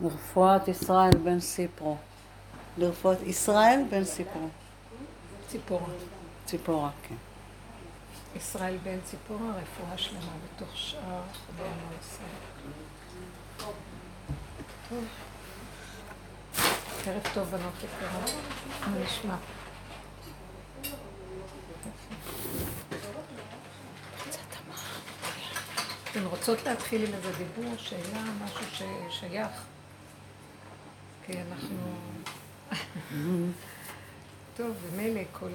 לרפואת ישראל בן סיפרו. לרפואת ישראל בן סיפרו. ציפורה. ציפורה, כן. ישראל בן ציפורה, רפואה שלמה בתוך שאר חולי ישראל. טוב. ערב טוב, בנות יקרות. מה נשמע? אתן רוצות להתחיל עם איזה דיבור, שאלה, משהו ששייך? כי אנחנו... טוב, ומילא כל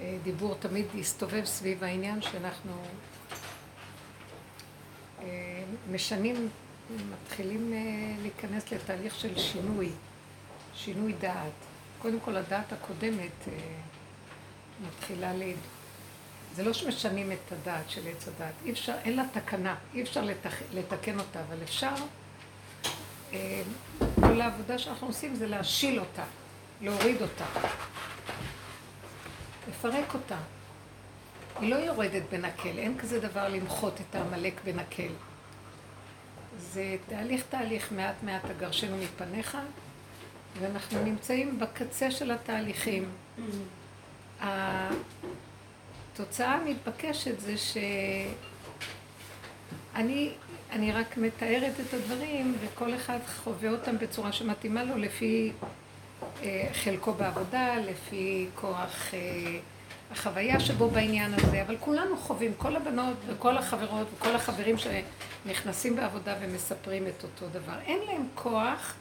הדיבור תמיד יסתובב סביב העניין שאנחנו אה, משנים, מתחילים אה, להיכנס לתהליך של שינוי, שינוי דעת. קודם כל הדעת הקודמת אה, מתחילה ל... זה לא שמשנים את הדעת של עץ הדעת, אי אפשר, אין לה תקנה, אי אפשר לתק, לתקן אותה, אבל אפשר, כל העבודה שאנחנו עושים זה להשיל אותה, להוריד אותה, לפרק אותה. היא לא יורדת בנקל, אין כזה דבר למחות את העמלק בנקל. זה תהליך תהליך, מעט מעט הגרשנו מפניך, ואנחנו נמצאים בקצה של התהליכים. התוצאה המתבקשת זה שאני אני רק מתארת את הדברים, וכל אחד חווה אותם בצורה שמתאימה לו לפי אה, חלקו בעבודה, לפי כוח אה, החוויה שבו בעניין הזה, אבל כולנו חווים, כל הבנות וכל החברות וכל החברים שנכנסים בעבודה ומספרים את אותו דבר. אין להם כוח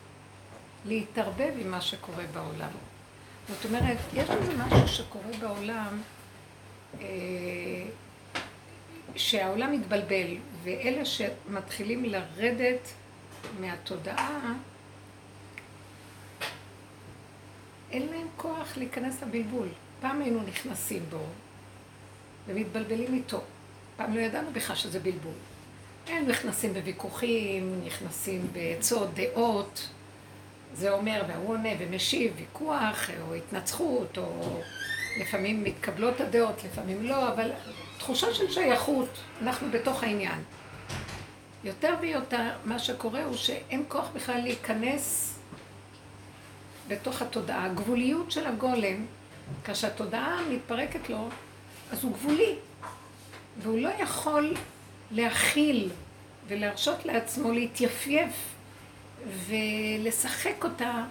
להתערבב עם מה שקורה בעולם. זאת אומרת, יש איזה משהו שקורה בעולם אה, שהעולם מתבלבל, ואלה שמתחילים לרדת מהתודעה, אין להם כוח להיכנס לבלבול. פעם היינו נכנסים בו ומתבלבלים איתו. פעם לא ידענו בכלל שזה בלבול. הם נכנסים בוויכוחים, נכנסים בעצות, דעות. זה אומר, והוא עונה ומשיב, ויכוח, או התנצחות, או לפעמים מתקבלות הדעות, לפעמים לא, אבל תחושה של שייכות, אנחנו בתוך העניין. יותר ויותר מה שקורה הוא שאין כוח בכלל להיכנס בתוך התודעה. הגבוליות של הגולם, כאשר התודעה מתפרקת לו, אז הוא גבולי, והוא לא יכול להכיל ולהרשות לעצמו להתייפייף ולשחק אותה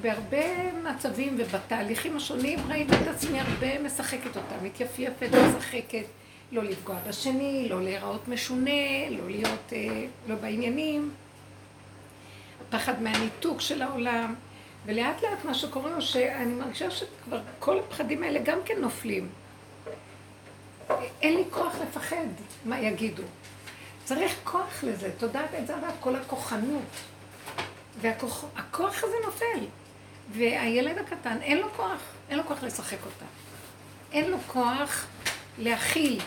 בהרבה מצבים ובתהליכים השונים ראיתי את עצמי הרבה משחקת אותה, מתייפייפת, משחקת, לא לפגוע בשני, לא להיראות משונה, לא להיות, אה, לא בעניינים, פחד מהניתוק של העולם, ולאט לאט מה שקורה הוא שאני מרגישה שכבר כל הפחדים האלה גם כן נופלים. אין לי כוח לפחד מה יגידו. צריך כוח לזה, תודעת את זה, כל הכוחנות. והכוח הזה נופל. והילד הקטן, אין לו כוח, אין לו כוח לשחק אותה. אין לו כוח להכיל.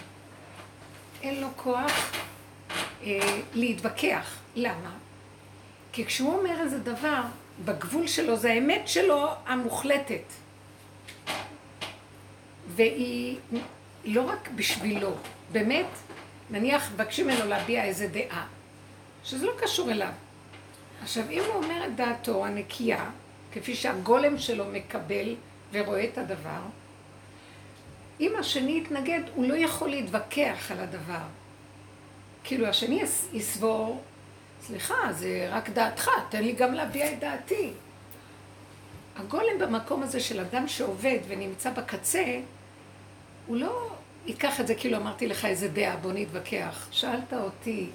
אין לו כוח אה, להתווכח. למה? כי כשהוא אומר איזה דבר, בגבול שלו, זה האמת שלו המוחלטת. והיא לא רק בשבילו, באמת, נניח מבקשים ממנו להביע איזה דעה, שזה לא קשור אליו. עכשיו, אם הוא אומר את דעתו הנקייה, כפי שהגולם שלו מקבל ורואה את הדבר, אם השני יתנגד, הוא לא יכול להתווכח על הדבר. כאילו, השני יסבור, סליחה, זה רק דעתך, תן לי גם להביע את דעתי. הגולם במקום הזה של אדם שעובד ונמצא בקצה, הוא לא ייקח את זה כאילו אמרתי לך איזה דעה, בוא נתווכח. שאלת אותי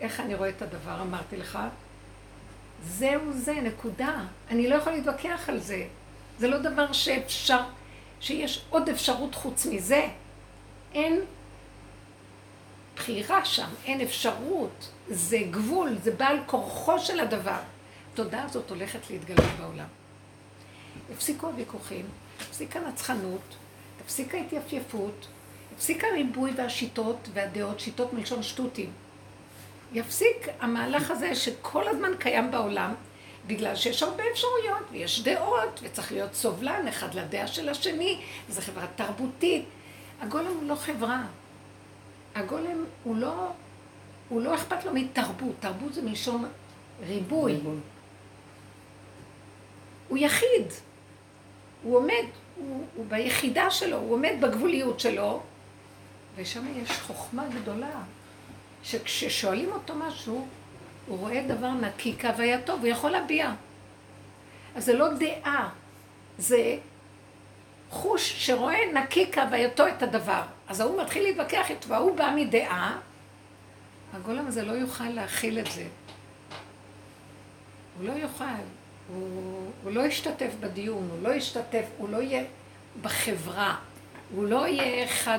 איך אני רואה את הדבר, אמרתי לך, זהו זה, נקודה. אני לא יכול להתווכח על זה. זה לא דבר שאפשר, שיש עוד אפשרות חוץ מזה. אין בחירה שם, אין אפשרות. זה גבול, זה בעל כורחו של הדבר. התודעה הזאת הולכת להתגלות בעולם. הפסיקו הוויכוחים, תפסיק הנצחנות, תפסיק ההתייפייפות, הפסיק הריבוי והשיטות והדעות, שיטות מלשון שטותים. יפסיק המהלך הזה שכל הזמן קיים בעולם, בגלל שיש הרבה אפשרויות, ויש דעות, וצריך להיות סובלן אחד לדעה של השני, וזו חברה תרבותית. הגולם הוא לא חברה. הגולם הוא לא הוא לא אכפת לו מתרבות, תרבות זה מלשון ריבוי. הוא יחיד. הוא עומד, הוא, הוא ביחידה שלו, הוא עומד בגבוליות שלו, ושם יש חוכמה גדולה, שכששואלים אותו משהו, הוא רואה דבר נקי כהווייתו, והוא יכול להביע. אז זה לא דעה, זה חוש שרואה נקי כהווייתו את הדבר. אז ההוא מתחיל להתווכח איתו, וההוא בא מדעה, הגולם הזה לא יוכל להכיל את זה. הוא לא יוכל. הוא, הוא לא ישתתף בדיון, הוא לא ישתתף, הוא לא יהיה בחברה, הוא לא יהיה אחד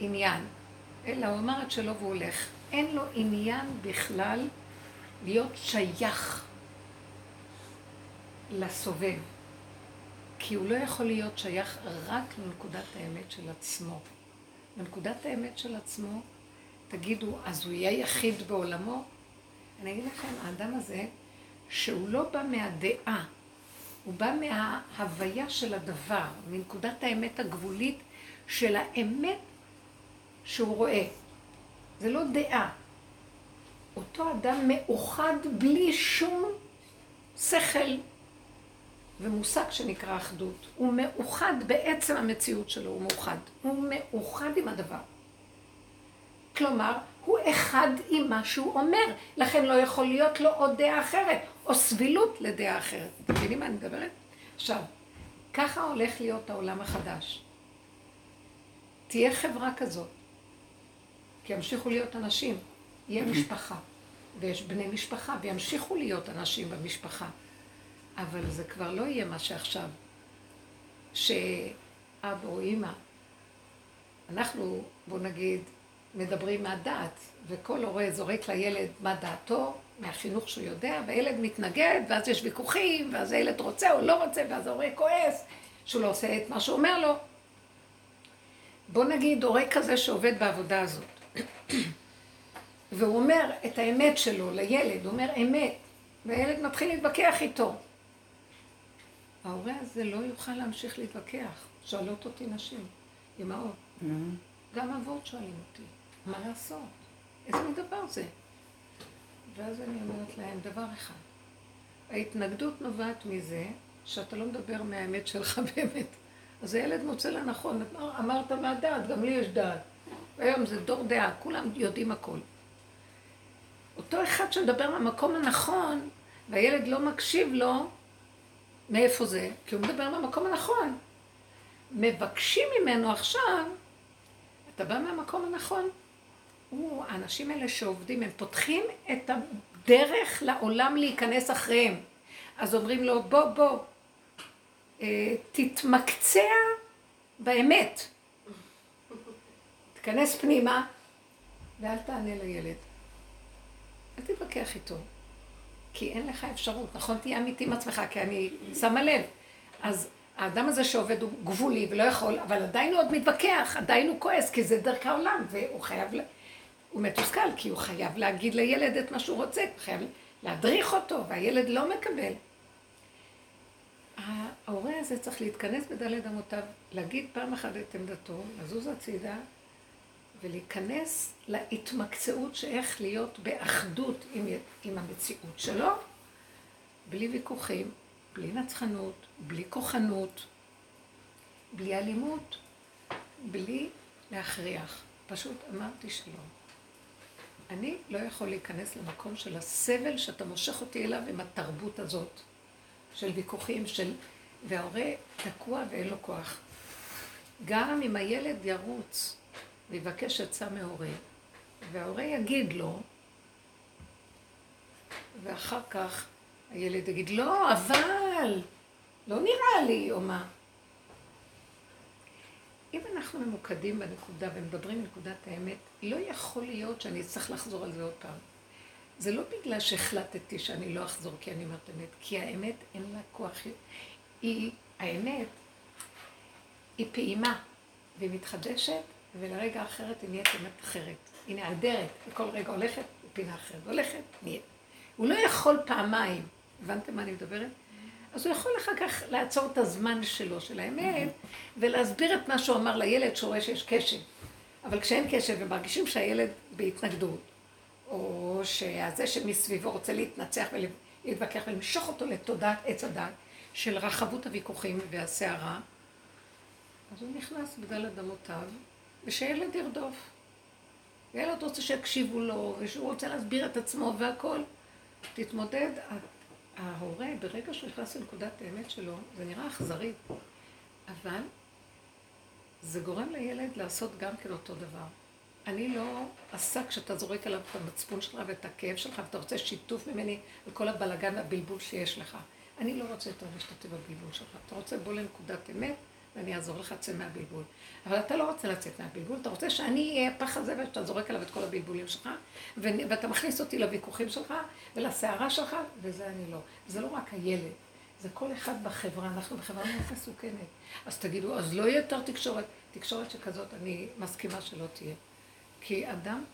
מהעניין, אלא הוא אמר את שלו והוא הולך. אין לו עניין בכלל להיות שייך לסובב, כי הוא לא יכול להיות שייך רק לנקודת האמת של עצמו. בנקודת האמת של עצמו, תגידו, אז הוא יהיה יחיד בעולמו? אני אגיד לכם, האדם הזה, שהוא לא בא מהדעה, הוא בא מההוויה של הדבר, מנקודת האמת הגבולית של האמת שהוא רואה. זה לא דעה. אותו אדם מאוחד בלי שום שכל ומושג שנקרא אחדות. הוא מאוחד בעצם המציאות שלו, הוא מאוחד. הוא מאוחד עם הדבר. כלומר, הוא אחד עם מה שהוא אומר, לכן לא יכול להיות לו עוד דעה אחרת, או סבילות לדעה אחרת. אתם מבינים מה אני מדברת? עכשיו, ככה הולך להיות העולם החדש. תהיה חברה כזאת, כי ימשיכו להיות אנשים, יהיה משפחה, ויש בני משפחה, וימשיכו להיות אנשים במשפחה. אבל זה כבר לא יהיה מה שעכשיו, שאבא או אימא, אנחנו, בוא נגיד, מדברים מהדעת, וכל הורה זורק לילד מה דעתו, מהחינוך שהוא יודע, והילד מתנגד, ואז יש ויכוחים, ואז הילד רוצה או לא רוצה, ואז ההורה כועס, שהוא לא עושה את מה שהוא אומר לו. בוא נגיד הורה כזה שעובד בעבודה הזאת, והוא אומר את האמת שלו לילד, הוא אומר אמת, והילד מתחיל להתווכח איתו. ההורה הזה לא יוכל להמשיך להתווכח. שואלות אותי נשים, אמהות. Mm-hmm. גם אבות שואלים אותי. מה לעשות? איזה מין דבר זה? ואז אני אומרת להם דבר אחד. ההתנגדות נובעת מזה שאתה לא מדבר מהאמת שלך באמת. אז הילד מוצא לנכון, אמרת מהדעת, גם לי יש דעת. היום זה דור דעה, כולם יודעים הכל. אותו אחד שמדבר מהמקום הנכון, והילד לא מקשיב לו, מאיפה זה? כי הוא מדבר מהמקום הנכון. מבקשים ממנו עכשיו, אתה בא מהמקום הנכון. הוא, האנשים האלה שעובדים, הם פותחים את הדרך לעולם להיכנס אחריהם. אז אומרים לו, בוא, בוא, אה, תתמקצע באמת. תיכנס פנימה ואל תענה לילד. אל תתווכח איתו, כי אין לך אפשרות, נכון? תהיה אמיתי עם עצמך, כי אני שמה לב. אז האדם הזה שעובד הוא גבולי ולא יכול, אבל עדיין הוא עוד מתווכח, עדיין הוא כועס, כי זה דרך העולם, והוא חייב... הוא מתוסכל, כי הוא חייב להגיד לילד את מה שהוא רוצה, הוא חייב להדריך אותו, והילד לא מקבל. ההורה הזה צריך להתכנס בדלת אמותיו, להגיד פעם אחת את עמדתו, לזוז הצידה, ולהיכנס להתמקצעות שאיך להיות באחדות עם, עם המציאות שלו, בלי ויכוחים, בלי נצחנות, בלי כוחנות, בלי אלימות, בלי להכריח. פשוט אמרתי שלום. אני לא יכול להיכנס למקום של הסבל שאתה מושך אותי אליו עם התרבות הזאת, של ויכוחים, של... וההורה תקוע ואין לו כוח. גם אם הילד ירוץ ויבקש עצה מהורה, וההורה יגיד לו, ואחר כך הילד יגיד, לא, אבל, לא נראה לי, או מה. אם אנחנו ממוקדים בנקודה ומדברים בנקודת האמת, לא יכול להיות שאני אצטרך לחזור על זה עוד פעם. זה לא בגלל שהחלטתי שאני לא אחזור כי אני אומרת אמת, כי האמת אין לה כוח. היא, האמת, היא פעימה, והיא מתחדשת, ולרגע אחרת היא נהיית אמת אחרת. היא נעדרת, וכל רגע הולכת לפינה אחרת, הולכת, נהיית. הוא לא יכול פעמיים, הבנתם מה אני מדברת? אז הוא יכול אחר כך לעצור את הזמן שלו, של האמת, ולהסביר את מה שהוא אמר לילד, שהוא רואה שיש קשב. אבל כשאין קשב ומרגישים שהילד בהתנגדות, או שזה שמסביבו רוצה להתנצח ולהתווכח ולמשוך אותו לתודעת עץ הדת של רחבות הוויכוחים והסערה, אז הוא נכנס בגלל אדמותיו, ושילד ירדוף. וילד רוצה שיקשיבו לו, ושהוא רוצה להסביר את עצמו והכל. תתמודד, ההורה, ברגע שהוא נכנס לנקודת האמת שלו, זה נראה אכזרי, אבל זה גורם לילד לעשות גם כן אותו דבר. אני לא עסק שאתה זורק עליו את המצפון שלך ואת הכאב שלך, ואתה רוצה שיתוף ממני על כל הבלגן והבלבול שיש לך. אני לא רוצה יותר להשתתף בבלבול שלך. אתה רוצה בוא לנקודת אמת, ואני אעזור לך לצאת מהבלבול. אבל אתה לא רוצה לצאת מהבלבול, אתה רוצה שאני אהיה הפח הזה ושאתה זורק עליו את כל הבלבולים שלך, ואתה מכניס אותי לוויכוחים שלך ולסערה שלך, וזה אני לא. זה לא רק הילד, זה כל אחד בחברה, אנחנו בחברה מאוד מסוכנת. אז תגידו, אז לא יהיה יותר תקשורת. תקשורת שכזאת, אני מסכימה שלא תהיה. כי אדם,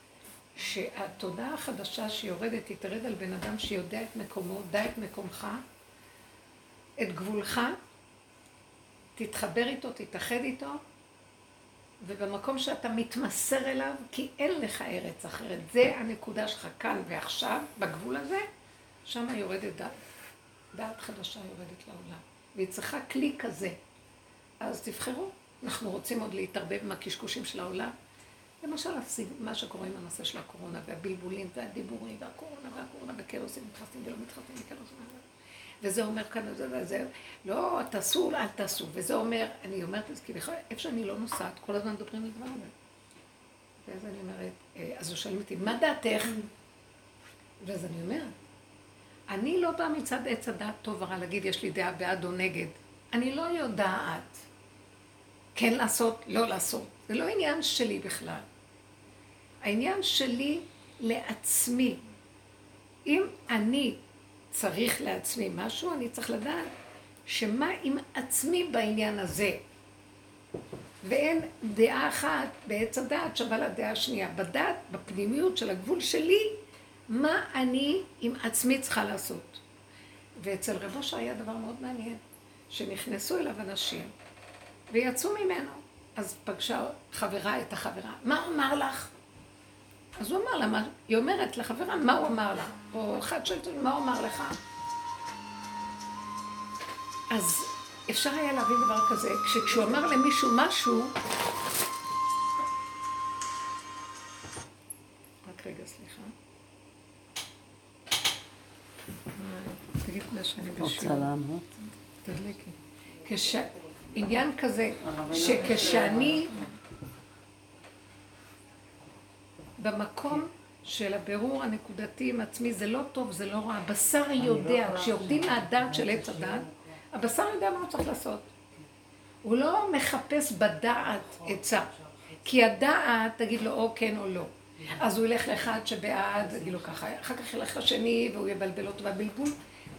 שהתודעה החדשה שיורדת, היא תרד על בן אדם שיודע את מקומו, דע את מקומך, את גבולך, תתחבר איתו, תתאחד איתו, ובמקום שאתה מתמסר אליו, כי אין לך ארץ אחרת. זה הנקודה שלך כאן ועכשיו, בגבול הזה, שם יורדת דעת. דעת חדשה יורדת לעולם. והיא צריכה כלי כזה. אז תבחרו. אנחנו רוצים עוד להתערבב עם הקשקושים של העולם. למשל, מה שקורה עם הנושא של הקורונה, והבלבולים, והדיבורים, והקורונה, והקורונה, וכאוסים מתחסנים ולא מתחסנים וכאוסים. וזה אומר כאן, וזה וזה, לא, תעשו, אל תעשו. וזה אומר, אני אומרת את זה, כי איפה שאני לא נוסעת, כל הזמן מדברים על דבר הזה. ואז אני אומרת, אה, אז הוא שואל אותי, מה דעתך? ואז אני אומרת, אני לא באה מצד עץ הדעת טוב ורע להגיד, יש לי דעה בעד או נגד. אני לא יודעת כן לעשות, לא לעשות. זה לא עניין שלי בכלל. העניין שלי לעצמי. אם אני צריך לעצמי משהו, אני צריך לדעת שמה עם עצמי בעניין הזה. ואין דעה אחת בעץ הדעת שווה לדעה השנייה. בדעת, בפנימיות של הגבול שלי, מה אני עם עצמי צריכה לעשות. ואצל רב אושר היה דבר מאוד מעניין, שנכנסו אליו אנשים ויצאו ממנו. אז פגשה חברה את החברה, מה אמר לך? אז הוא אמר לה, מה, היא אומרת לחברה, מה הוא אמר לה? או אחד שואלת, מה הוא אמר לך? אז אפשר היה להבין דבר כזה, כשהוא אמר למישהו משהו, רק רגע, סליחה. תגיד מה שאני בשיעור. תדליקי. עניין כזה, שכשאני במקום של הבירור הנקודתי עם עצמי, זה לא טוב, זה לא רע. הבשר יודע, כשיורדים מהדעת של עץ הדעת, הבשר יודע מה הוא צריך לעשות. הוא לא מחפש בדעת עצה, כי הדעת תגיד לו או כן או לא. אז הוא ילך לאחד שבעד, יגיד לו ככה, אחר כך ילך לשני והוא יבלבל אותו, והבלבול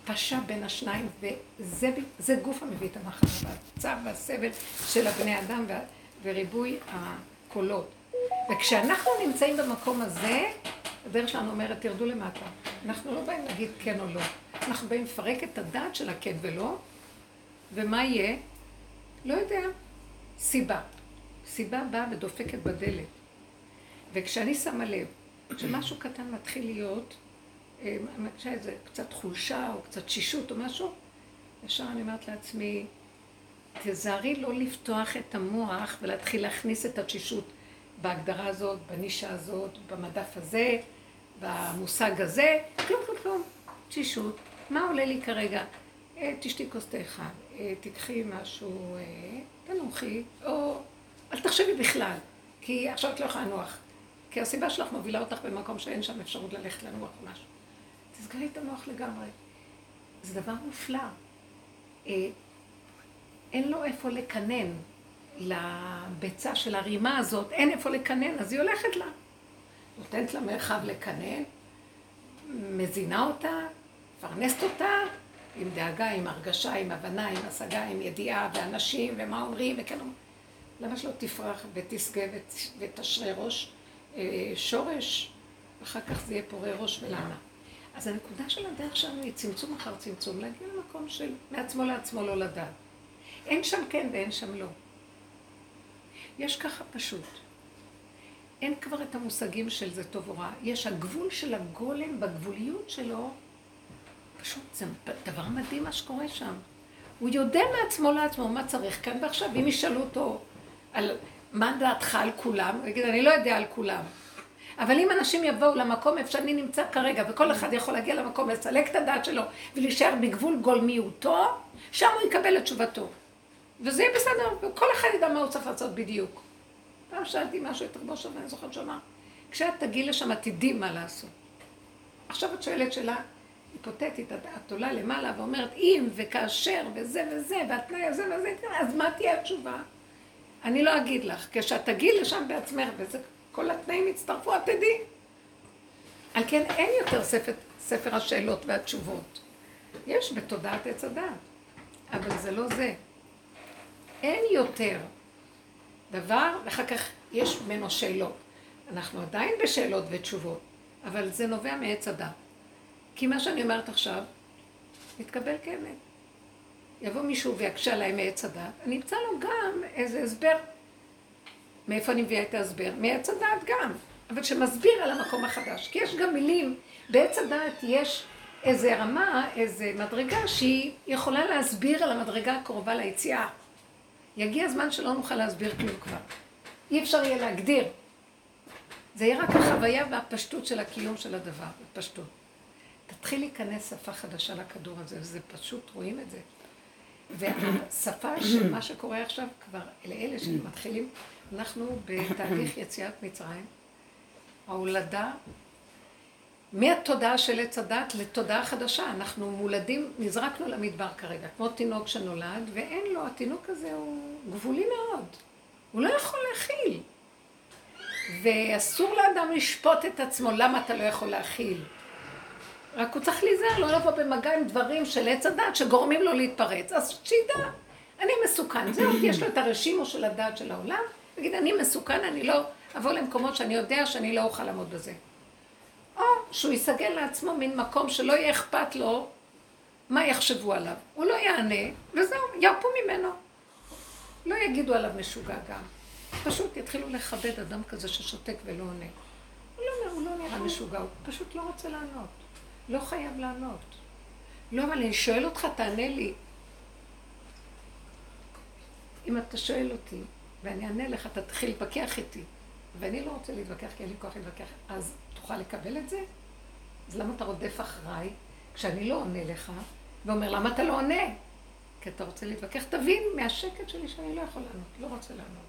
פשע בין השניים, וזה גוף המביא את המחלה, והצער והסבל של הבני אדם וריבוי הקולות. וכשאנחנו נמצאים במקום הזה, הדרך שלנו אומרת, תרדו למטה. אנחנו לא באים להגיד כן או לא. אנחנו באים לפרק את הדעת של הכן ולא, ומה יהיה? לא יודע. סיבה. סיבה באה ודופקת בדלת. וכשאני שמה לב שמשהו קטן מתחיל להיות, מרגישה איזה קצת חולשה או קצת שישות או משהו, ישר אני אומרת לעצמי, תזהרי לא לפתוח את המוח ולהתחיל להכניס את התשישות בהגדרה הזאת, בנישה הזאת, במדף הזה, במושג הזה, כלום כלום כלום, תשישות. מה עולה לי כרגע? אה, תשתי כוס תה אחד, אה, תקחי משהו, אה, תנוחי, או אל תחשבי בכלל, כי עכשיו את לא יכולה לנוח. כי הסיבה שלך מובילה אותך במקום שאין שם אפשרות ללכת לנוח או משהו. תסגרי את המוח לגמרי. זה דבר מופלא. אין לו איפה לקנן לביצה של הרימה הזאת, אין איפה לקנן, אז היא הולכת לה. נותנת לה מרחב לקנן, מזינה אותה, מפרנסת אותה, עם דאגה, עם הרגשה, עם הבנה, עם השגה, עם ידיעה, ואנשים, ומה אומרים, וכן אומרים. למה שלא תפרח ותשגה ותשרה ראש אה, שורש, אחר כך זה יהיה פורה ראש ולמה. אז הנקודה של הדרך שלנו היא צמצום אחר צמצום, להגיע למקום של מעצמו לעצמו לא לדעת. אין שם כן ואין שם לא. יש ככה פשוט. אין כבר את המושגים של זה טוב או רע. יש הגבול של הגולם בגבוליות שלו, פשוט זה דבר מדהים מה שקורה שם. הוא יודע מעצמו לעצמו מה צריך כאן ועכשיו. אם ישאלו אותו על מה דעתך על כולם, הוא יגיד, אני לא יודע על כולם. אבל אם אנשים יבואו למקום איפה שאני נמצא כרגע, וכל אחד יכול להגיע למקום, לסלק את הדעת שלו ולהישאר בגבול גולמיותו, שם הוא יקבל את תשובתו. וזה יהיה בסדר, וכל אחד ידע מה הוא צריך לעשות בדיוק. פעם שאלתי משהו את רבו שלמה, אני זוכרת שאמר, כשאת תגיעי לשם, את תדעי מה לעשות. עכשיו את שואלת שאלה היפותטית, את עולה למעלה ואומרת, אם וכאשר וזה וזה, והתנאי הזה וזה, אז מה תהיה התשובה? אני לא אגיד לך, כשאת תגיעי לשם בעצמך, וכל התנאים יצטרפו, את תדעי. על כן אין יותר ספר, ספר השאלות והתשובות. יש בתודעת עץ הדת, אבל זה לא זה. אין יותר דבר, ואחר כך יש ממנו שאלות. אנחנו עדיין בשאלות ותשובות, אבל זה נובע מעץ הדת. כי מה שאני אומרת עכשיו, מתקבל כאמת. יבוא מישהו ויקשה להם מעץ הדת, אני אמצא לו גם איזה הסבר. מאיפה אני מביאה את ההסבר? מעץ הדת גם, אבל שמסביר על המקום החדש. כי יש גם מילים, בעץ הדת יש איזה רמה, איזה מדרגה שהיא יכולה להסביר על המדרגה הקרובה ליציאה. יגיע הזמן שלא נוכל להסביר כלום כבר. אי אפשר יהיה להגדיר. זה יהיה רק החוויה והפשטות של הקיום של הדבר, פשטות. תתחיל להיכנס שפה חדשה לכדור הזה, וזה פשוט, רואים את זה. והשפה של מה שקורה עכשיו כבר, לאלה שמתחילים, אנחנו בתהליך יציאת מצרים, ההולדה, מהתודעה של עץ הדת לתודעה חדשה. אנחנו מולדים, נזרקנו למדבר כרגע, כמו תינוק שנולד, ואין לו, התינוק הזה הוא גבולי מאוד. הוא לא יכול להכיל. ואסור לאדם לשפוט את עצמו, למה אתה לא יכול להכיל? רק הוא צריך להיזהר, לא לבוא במגע עם דברים של עץ הדת שגורמים לו להתפרץ. אז שידע, אני מסוכן. זהו, יש לו את הרשימו של הדת של העולם, ויגיד, אני מסוכן, אני לא אבוא למקומות שאני יודע שאני לא אוכל לעמוד בזה. או שהוא יסגל לעצמו מין מקום שלא יהיה אכפת לו מה יחשבו עליו. הוא לא יענה, וזהו, ירפו ממנו. לא יגידו עליו משוגע גם. פשוט יתחילו לכבד אדם כזה ששותק ולא עונה. הוא לא, הוא לא נראה משוגע, הוא פשוט לא רוצה לענות. לא חייב לענות. לא, אבל אני שואל אותך, תענה לי. אם אתה שואל אותי, ואני אענה לך, אתה תתחיל להתווכח איתי. ואני לא רוצה להתווכח, כי אין לי כוח להתווכח. אז תוכל לקבל את זה? אז למה אתה רודף אחריי כשאני לא עונה לך, ואומר, למה אתה לא עונה? כי אתה רוצה להתווכח, תבין מהשקט שלי שאני לא יכול לענות, לא רוצה לענות.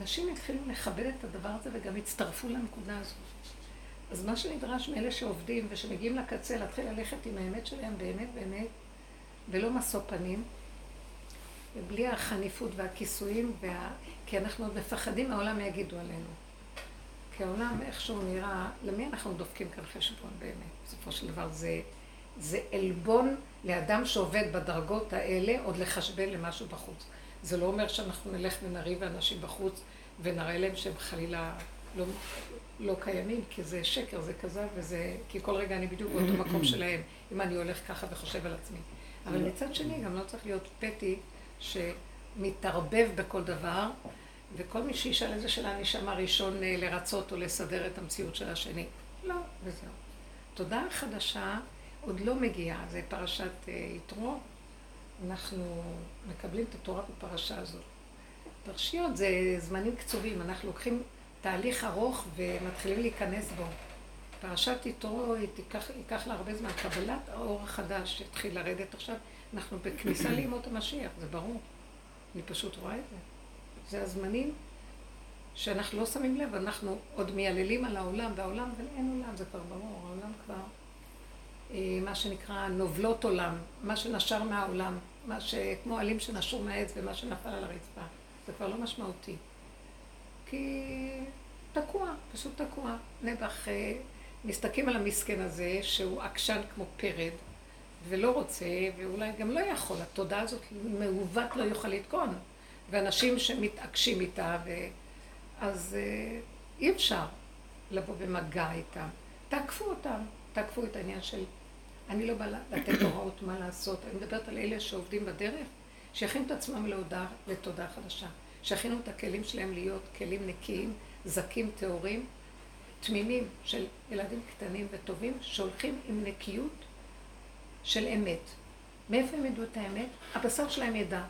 אנשים יתחילו לכבד את הדבר הזה וגם יצטרפו לנקודה הזאת. אז מה שנדרש מאלה שעובדים ושמגיעים לקצה, להתחיל ללכת עם האמת שלהם באמת באמת, ולא משוא פנים, ובלי החניפות והכיסויים, וה... כי אנחנו עוד מפחדים מהעולם יגידו עלינו. כי העולם איכשהו נראה, למי אנחנו דופקים כאן חשבון באמת? בסופו של דבר זה, זה עלבון לאדם שעובד בדרגות האלה עוד לחשבן למשהו בחוץ. זה לא אומר שאנחנו נלך ונריב אנשים בחוץ ונראה להם שהם חלילה לא, לא קיימים, כי זה שקר, זה כזה, וזה... כי כל רגע אני בדיוק באותו מקום שלהם, אם אני הולך ככה וחושב על עצמי. אבל מצד שני, גם לא צריך להיות פטי שמתערבב בכל דבר, וכל מי שישאל איזה שאלה נשמע ראשון אה, לרצות או לסדר את המציאות של השני. לא, וזהו. תודה חדשה עוד לא מגיעה, זה פרשת אה, יתרו. אנחנו מקבלים את התורה בפרשה הזאת. פרשיות זה זמנים קצובים, אנחנו לוקחים תהליך ארוך ומתחילים להיכנס בו. פרשת יתרו, תיקח, ייקח לה הרבה זמן. קבלת האור החדש שהתחיל לרדת עכשיו, אנחנו בכניסה לימות המשיח, זה ברור. אני פשוט רואה את זה. זה הזמנים שאנחנו לא שמים לב, אנחנו עוד מייללים על העולם, והעולם, אבל אין עולם, זה כבר ברור, העולם כבר, אה, מה שנקרא נובלות עולם, מה שנשר מהעולם, מה שכמו עלים שנשרו מהעץ ומה שנפל על הרצפה, זה כבר לא משמעותי. כי תקוע, פשוט תקוע. נעבך, אה, מסתכלים על המסכן הזה, שהוא עקשן כמו פרד, ולא רוצה, ואולי גם לא יכול. התודעה הזאת מעוות לא יוכל לתקון. ואנשים שמתעקשים איתה, ו... אז אה, אי אפשר לבוא במגע איתם. תעקפו אותם, תעקפו את העניין של... אני לא באה לתת הוראות מה לעשות, אני מדברת על אלה שעובדים בדרך, שיכינו את עצמם להודעה, לתודעה חדשה. שיכינו את הכלים שלהם להיות כלים נקיים, זכים טהורים, תמימים של ילדים קטנים וטובים, שהולכים עם נקיות של אמת. מאיפה הם ידעו את האמת? הבשר שלהם ידע.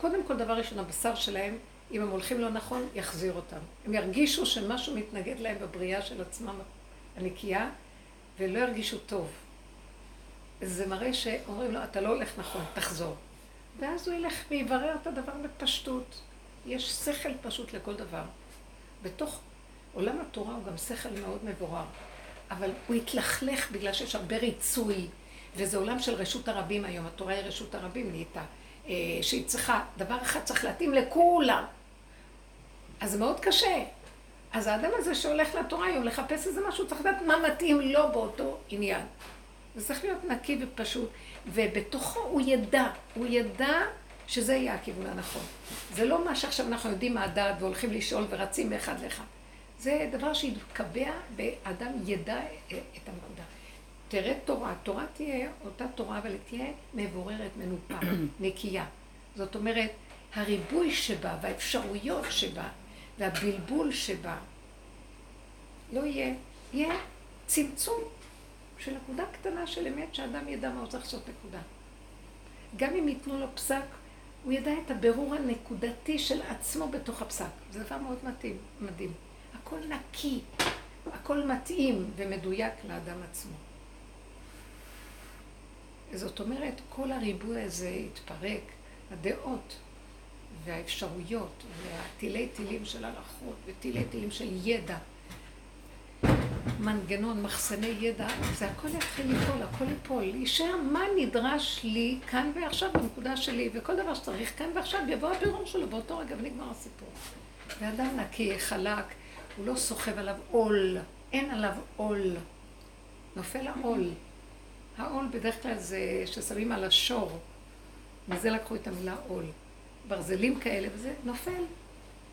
קודם כל, דבר ראשון, הבשר שלהם, אם הם הולכים לא נכון, יחזיר אותם. הם ירגישו שמשהו מתנגד להם בבריאה של עצמם הנקייה, ולא ירגישו טוב. זה מראה שאומרים לו, אתה לא הולך נכון, תחזור. ואז הוא ילך ויברר את הדבר בפשטות. יש שכל פשוט לכל דבר. בתוך עולם התורה הוא גם שכל מאוד מבורר, אבל הוא התלכלך בגלל שיש הרבה ריצוי, וזה עולם של רשות הרבים היום, התורה היא רשות הרבים נהייתה, שהיא צריכה, דבר אחד צריך להתאים לכולם. אז זה מאוד קשה. אז האדם הזה שהולך לתורה היום לחפש איזה משהו, צריך לדעת מה מתאים לו באותו עניין. זה צריך להיות נקי ופשוט, ובתוכו הוא ידע, הוא ידע שזה יהיה הכיוון הנכון. זה לא מה שעכשיו אנחנו יודעים מה הדעת והולכים לשאול ורצים מאחד לאחד. זה דבר שיתקבע ואדם ידע את הנקודה. תראה תורה, תורה תהיה אותה תורה, אבל תהיה מבוררת, מנופה, נקייה. זאת אומרת, הריבוי שבה והאפשרויות שבה והבלבול שבה לא יהיה, יהיה צמצום של נקודה קטנה של אמת שאדם ידע מה הוא צריך לעשות נקודה. גם אם ייתנו לו פסק, הוא ידע את הבירור הנקודתי של עצמו בתוך הפסק. זה דבר מאוד מתאים, מדהים. הכל נקי, הכל מתאים ומדויק לאדם עצמו. זאת אומרת, כל הריבוי הזה התפרק, הדעות והאפשרויות והטילי טילים של הלכות וטילי טילים של ידע. מנגנון, מחסני ידע, זה הכל יתחיל ליפול, הכל ייפול. להישאר מה נדרש לי כאן ועכשיו בנקודה שלי, וכל דבר שצריך כאן ועכשיו יבוא הבירור שלו באותו רגע ונגמר הסיפור. ואדם נקי, חלק, הוא לא סוחב עליו עול, אין עליו עול. נופל העול. העול בדרך כלל זה ששמים על השור, מזה לקחו את המילה עול. ברזלים כאלה וזה נופל,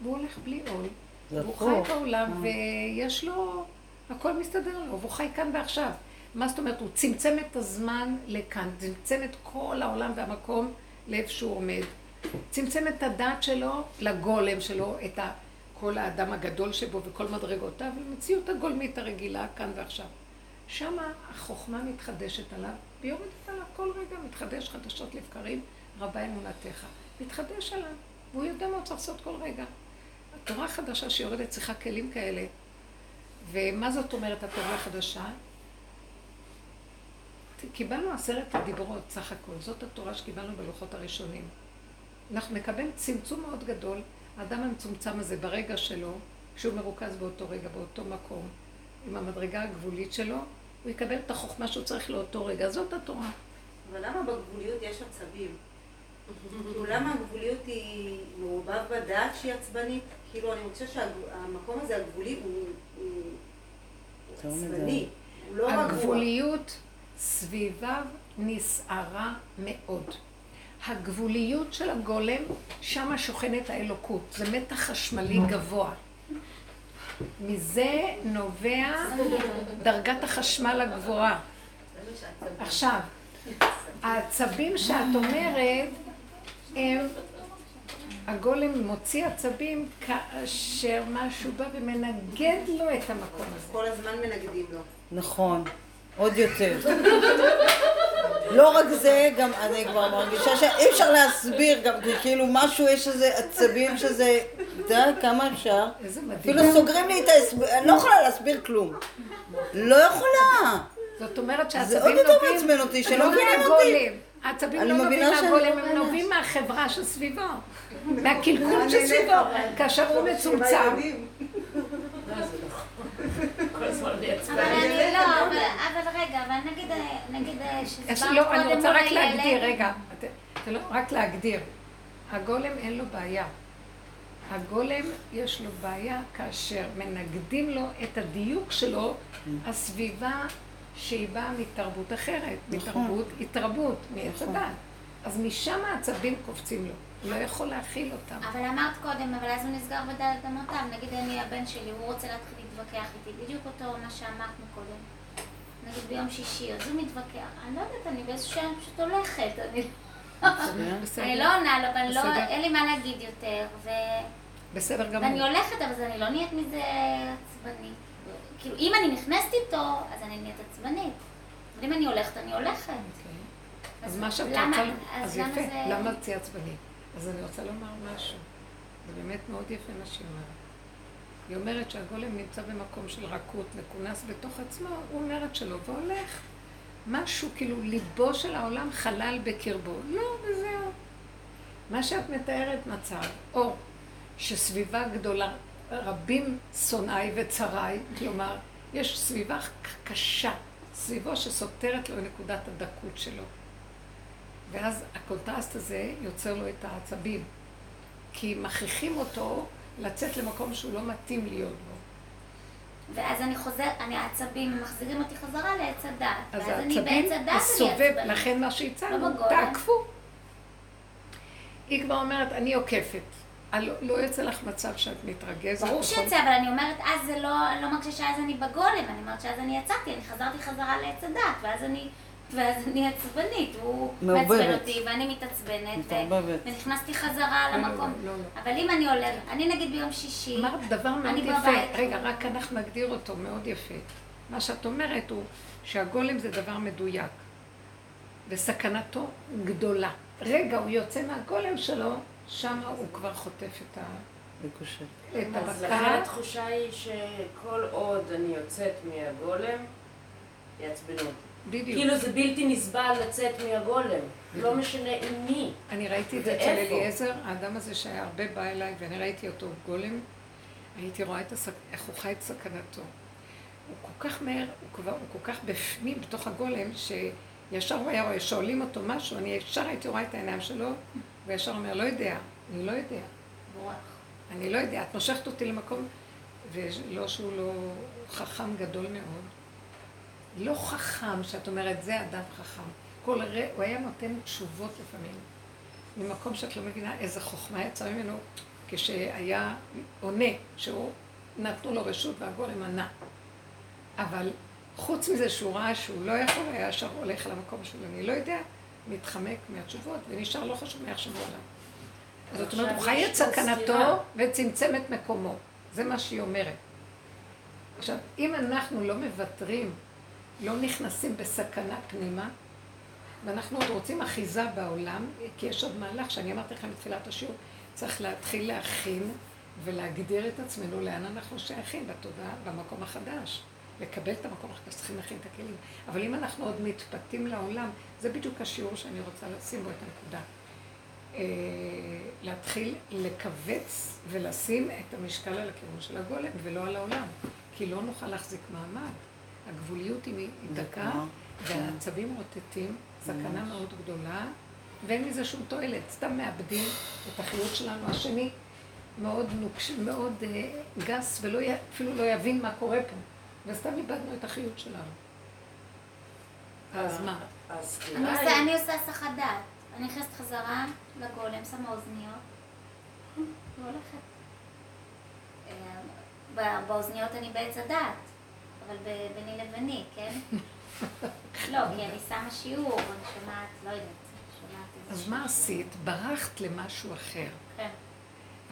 והוא הולך בלי עול. והוא חי בעולם אה. ויש לו... הכל מסתדר לו, והוא חי כאן ועכשיו. מה זאת אומרת? הוא צמצם את הזמן לכאן, צמצם את כל העולם והמקום לאיפה שהוא עומד. צמצם את הדת שלו לגולם שלו, את כל האדם הגדול שבו וכל מדרגותיו, למציאות הגולמית הרגילה כאן ועכשיו. שמה החוכמה מתחדשת עליו, ויורדת עליו כל רגע, מתחדש חדשות לבקרים, רבה אמונתך. מתחדש עליו, והוא יודע מה הוא צריך לעשות כל רגע. התורה החדשה שיורדת צריכה כלים כאלה. ומה זאת אומרת התורה החדשה? קיבלנו עשרת הדיברות סך הכל, זאת התורה שקיבלנו בלוחות הראשונים. אנחנו נקבל צמצום מאוד גדול, האדם המצומצם הזה ברגע שלו, כשהוא מרוכז באותו רגע, באותו מקום, עם המדרגה הגבולית שלו, הוא יקבל את החוכמה שהוא צריך לאותו רגע, זאת התורה. אבל למה בגבוליות יש עצבים? כאילו למה הגבוליות היא מעורבב בדעת שהיא עצבנית? כאילו אני חושבת שהמקום הזה הגבולי הוא עצבני, לא. הגבוליות סביביו נסערה מאוד. הגבוליות של הגולם, שם שוכנת האלוקות. זה מתח חשמלי גבוה. מזה נובע דרגת החשמל הגבוהה. עכשיו, העצבים שאת אומרת, הם, הגולם מוציא עצבים כאשר משהו בא ומנגד לו את המקום הזה. כל הזמן מנגדים לו. נכון, עוד יותר. לא רק זה, גם אני כבר מרגישה שאי אפשר להסביר, גם כאילו משהו, יש איזה עצבים שזה, אתה יודע כמה אפשר? איזה מדהים. אפילו סוגרים לי את ההסבר, אני לא יכולה להסביר כלום. לא יכולה. זאת אומרת זה שהעצבים עוד יותר נובעים מעצבן אותי, שלא לא מבינים אותי. העצבים לא נובעים מהגולם, לא הם. נובעים מהחברה שסביבו. מהקלקול שסביבו. כאשר הוא מצומצם. אבל אני לא, אבל- אבל רגע, אבל נגיד, נגיד אז שהסברת לא, אני קודם רוצה רק להגדיר, רגע, לא, רק להגדיר. הגולם אין לו בעיה. הגולם יש לו בעיה כאשר מנגדים לו את הדיוק שלו, הסביבה שהיא באה מתרבות אחרת, מתרבות התרבות, מעץ נכון. הדת. אז משם העצבים קופצים לו, הוא לא יכול להכיל אותם. אבל אמרת קודם, אבל אז הוא נסגר בדלת אמותיו. נגיד אני הבן שלי, הוא רוצה להתחיל להתווכח איתי, בדיוק אותו מה שאמרת מקודם. נגיד ביום שישי, אז הוא מתווכח. אני לא יודעת, אני באיזשהו שם פשוט הולכת. אני- בסדר? אני לא עונה לו, אבל לא-. אין לי מה להגיד יותר. בסדר גמור. ואני הולכת, אבל אני לא נהיית מזה עצבנית. כאילו, אם אני נכנסת איתו, אז אני נהיית עצבנית. אבל אם אני הולכת, אני הולכת. אוקיי. אז מה שאת רוצה, אז יפה, למה את תהיי עצבנית? אז אני רוצה לומר משהו. זה באמת מאוד יפה מה שהיא אומרת. היא אומרת שהגולם נמצא במקום של רכות, מכונס בתוך עצמו, הוא אומרת שלא, והולך. משהו, כאילו ליבו של העולם חלל בקרבו. לא, וזהו. מה שאת מתארת מצב, או שסביבה גדולה, רבים שונאי וצריי, כלומר, יש סביבה קשה, סביבו שסותרת לו נקודת הדקות שלו. ואז הקונטרסט הזה יוצר לו את העצבים. כי מכריחים אותו לצאת למקום שהוא לא מתאים להיות בו. ואז אני חוזר, אני העצבים מחזירים אותי חזרה לעץ הדעת. אז העצבים הסובב. לכן מה שהצענו, לא. תעקפו. היא כבר אומרת, אני עוקפת. לא- לא יוצא לך מצב שאת מתרגזת. ברור בכל- שיוצא, אבל אני אומרת, אז זה לא, אני לא מרגישה שאז אני בגולם, אני אומרת שאז אני יצאתי, אני חזרתי חזרה לעץ הדת, ואז אני, ואז אני עצבנית, הוא. מעצבן אותי, ואני מתעצבנת. ונכנסתי חזרה לא, לא, למקום. לא, לא. אבל אם אני הולכת, אני נגיד ביום שישי, אמרת דבר מאוד יפה. רגע, רק אנחנו נגדיר אותו מאוד יפה. מה שאת אומרת הוא שהגולם זה דבר מדויק, וסכנתו גדולה. רגע, הוא יוצא מהגולם שלו, שם הוא כבר חוטף את, ה... מקושט. את אז לכן. התחושה היא שכל עוד אני יוצאת מהגולם, יעצבנו אותי. בדיוק. כאילו זה בלתי נסבל לצאת מהגולם. לא משנה עם מי. אני ראיתי את זה אצל? אליעזר, האדם הזה שהיה הרבה בא אליי, ואני ראיתי אותו גולם, הייתי רואה את הסק... איך הוא חי את סכנתו. הוא כל כך מהר, הוא כבר, הוא כל כך בפנים, בתוך הגולם, שישר הוא היה רואה, שואלים אותו משהו, אני ישר הייתי רואה את העיניים שלו, וישר אומר, לא יודע, אני לא יודע, בורח. אני לא יודע, את מושכת אותי למקום, ולא שהוא לא חכם גדול מאוד. לא חכם, שאת אומרת, זה אדם חכם. כל ר... הוא היה נותן תשובות לפעמים, ממקום שאת לא מבינה איזה חוכמה יצאה ממנו כשהיה עונה, שהוא נתנו לו רשות והגולם ענה. אבל חוץ מזה שהוא ראה שהוא לא יכול, היה ישר הולך למקום שלו, אני לא יודע, מתחמק מהתשובות ונשאר לא חשוב מאיך שהוא עולם. זאת אומרת, הוא חי את סכנתו. וצמצם את מקומו. זה מה שהיא אומרת. עכשיו, אם אנחנו לא מוותרים, לא נכנסים בסכנה פנימה, ואנחנו עוד רוצים אחיזה בעולם, כי יש עוד מהלך שאני אמרתי לכם בתחילת השיעור, צריך להתחיל להכין ולהגדיר את עצמנו לאן אנחנו שייכים בתודעה, במקום החדש. לקבל את המקום החדש, צריכים להכין את הכלים. אבל אם אנחנו עוד מתפתים לעולם, זה בדיוק השיעור שאני רוצה לשים בו את הנקודה. אה, להתחיל לכווץ ולשים את המשקל על הכיוון של הגולם ולא על העולם. כי לא נוכל להחזיק מעמד. הגבוליות היא דקה? והעצבים רוטטים, סכנה מאוד גדולה, ואין מזה שום תועלת. סתם מאבדים את החיות שלנו. השני מאוד נוקש, מאוד אה, גס ולא י, אפילו לא יבין מה קורה פה. וסתם איבדנו את החיות שלנו. אז מה? אני עושה, הסחת דעת. אני נכנסת חזרה לגולם, שמה אוזניות, והולכת. אה, ב- באוזניות אני בעץ הדעת, אבל ביני לביני, כן? לא, כי אני שמה שיעור, אני שומעת, לא יודעת, שומעת איזה אז מה עשית? ברחת למשהו אחר. כן.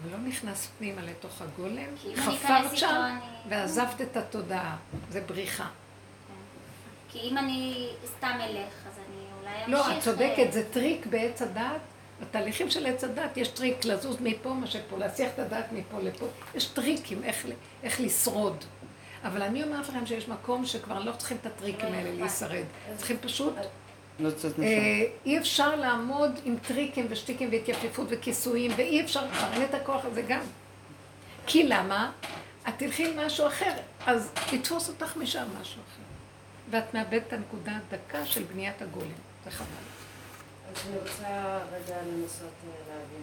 אבל לא נכנס פנימה לתוך הגולם, חפרת שם ועזבת את התודעה. זה בריחה. כי אם אני סתם אלך, אז אני אולי אמשיך... לא, את צודקת, זה טריק בעץ הדעת. בתהליכים של עץ הדעת יש טריק לזוז מפה מה שפה, להסיח את הדעת מפה לפה. יש טריקים איך, איך לשרוד. אבל אני אומרת לכם שיש מקום שכבר לא צריכים את הטריקים האלה. להישרד. צריכים פשוט... לא. אה, אי אפשר לעמוד עם טריקים ושטיקים והתייפיפות וכיסויים, ואי אפשר לכוון את הכוח הזה גם. כי למה? את תלכי עם משהו אחר, אז יתפוס אותך משם משהו אחר. ואת מאבדת את הנקודה הדקה של בניית הגולם. זה חבל. אז אני רוצה רגע לנסות אה, להבין.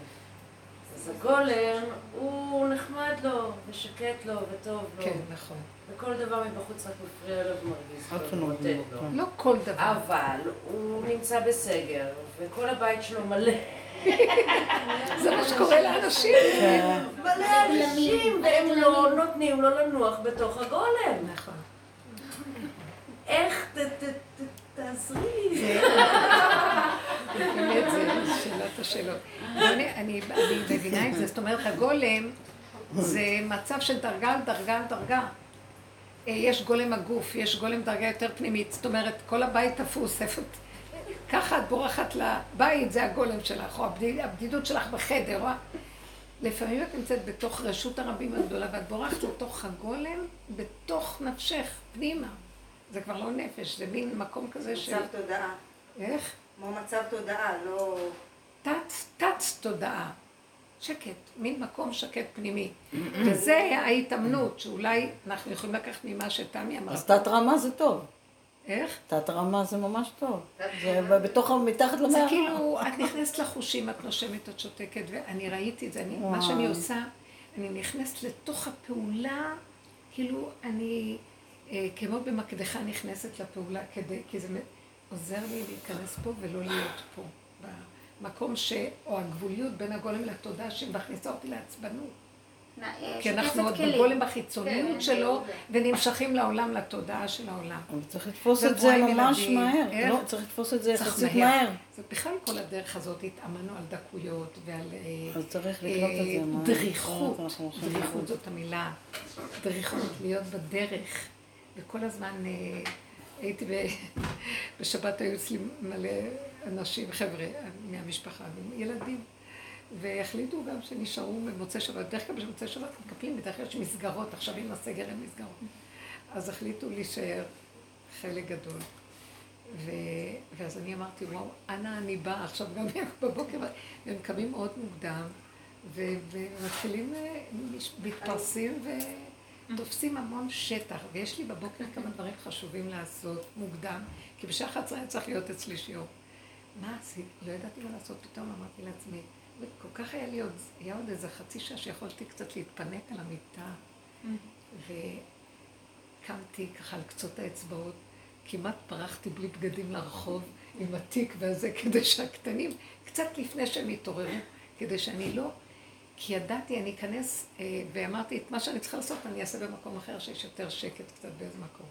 אז הגולם, הוא נחמד לו, ושקט לו, וטוב לו. כן, נכון. וכל דבר מבחוץ רק מפריע לו ומרגיז לו. כן. לא כל דבר. אבל הוא נמצא בסגר, וכל הבית שלו מלא. זה מה שקורה לאנשים. כן. מלא אנשים, והם לא נותנים לו לנוח בתוך הגולם. נכון. איך, תעזרי לי. באמת, זה שאלת השאלות. אני מבינה את זה, זאת אומרת, הגולם, זה מצב של דרגה על דרגה על דרגה. אה, יש גולם הגוף, יש גולם דרגה יותר פנימית, זאת אומרת, כל הבית תפוס, איפה... ככה את בורחת לבית, זה הגולם שלך, או הבדיד, הבדידות שלך בחדר, או... לפעמים את נמצאת בתוך רשות הרבים הגדולה, ואת בורחת לתוך הגולם, בתוך נפשך, פנימה. זה כבר לא נפש, זה מין מקום כזה של... מצב תודעה. איך? כמו מצב תודעה, לא... תת, תת תודעה. שקט, מין מקום שקט פנימי. וזה ההתאמנות, שאולי אנחנו יכולים לקחת ממה שתמי אמרה. אז תת רמה זה טוב. איך? תת רמה זה ממש טוב. זה בתוך, מתחת זה למערה. כאילו, את נכנסת לחושים, את נושמת, את שותקת, ואני ראיתי את זה, אני, מה שאני עושה, אני נכנסת לתוך הפעולה, כאילו אני אה, כמו במקדחה נכנסת לפעולה, כדי, כי זה עוזר לי להיכנס פה ולא להיות פה. במקום ש... או הגבוליות בין הגולם לתודעה שמכניסה אותי לעצבנות. כי אנחנו עוד. בגולם החיצוניות כן, שלו. ונמשכים לעולם, לתודעה של העולם. אבל צריך לתפוס את זה ממש. מהר. לא, צריך לתפוס את זה יחסית מהר. זה בכלל כל הדרך הזאת, התאמנו על דקויות ועל אה, אה. דריכות, דריכות. זאת המילה, דריכות, להיות בדרך, וכל הזמן אה, הייתי. בשבת היו אצלי מלא אנשים, חבר'ה מהמשפחה, ילדים, והחליטו גם שנשארו במוצאי שבת, בדרך כלל במוצאי שבת מקפלים, בדרך כלל יש מסגרות, עכשיו עם הסגר אין מסגרות, אז החליטו להישאר חלק גדול. ו... ואז אני אמרתי, וואו, אנה אני באה, עכשיו גם בבוקר, והם קמים מאוד מוקדם, ו... ומתחילים, אה, מתפרסים ותופסים המון שטח, ויש לי בבוקר כמה דברים חשובים לעשות מוקדם, כי בשעה 11 היה צריך להיות אצלי שיעור. מה עשית? לא ידעתי מה לעשות, פתאום אמרתי לעצמי, וכל כך היה לי עוד, היה עוד איזה חצי שעה שיכולתי קצת להתפנק על המיטה, וקמתי ככה על קצות האצבעות, כמעט פרחתי בלי בגדים לרחוב עם התיק והזה, כדי שהקטנים, קצת לפני שהם יתעוררו, כדי שאני לא, כי ידעתי, אני אכנס, אה, ואמרתי, את מה שאני צריכה לעשות, אני אעשה במקום אחר שיש יותר שקט קצת באיזה מקום.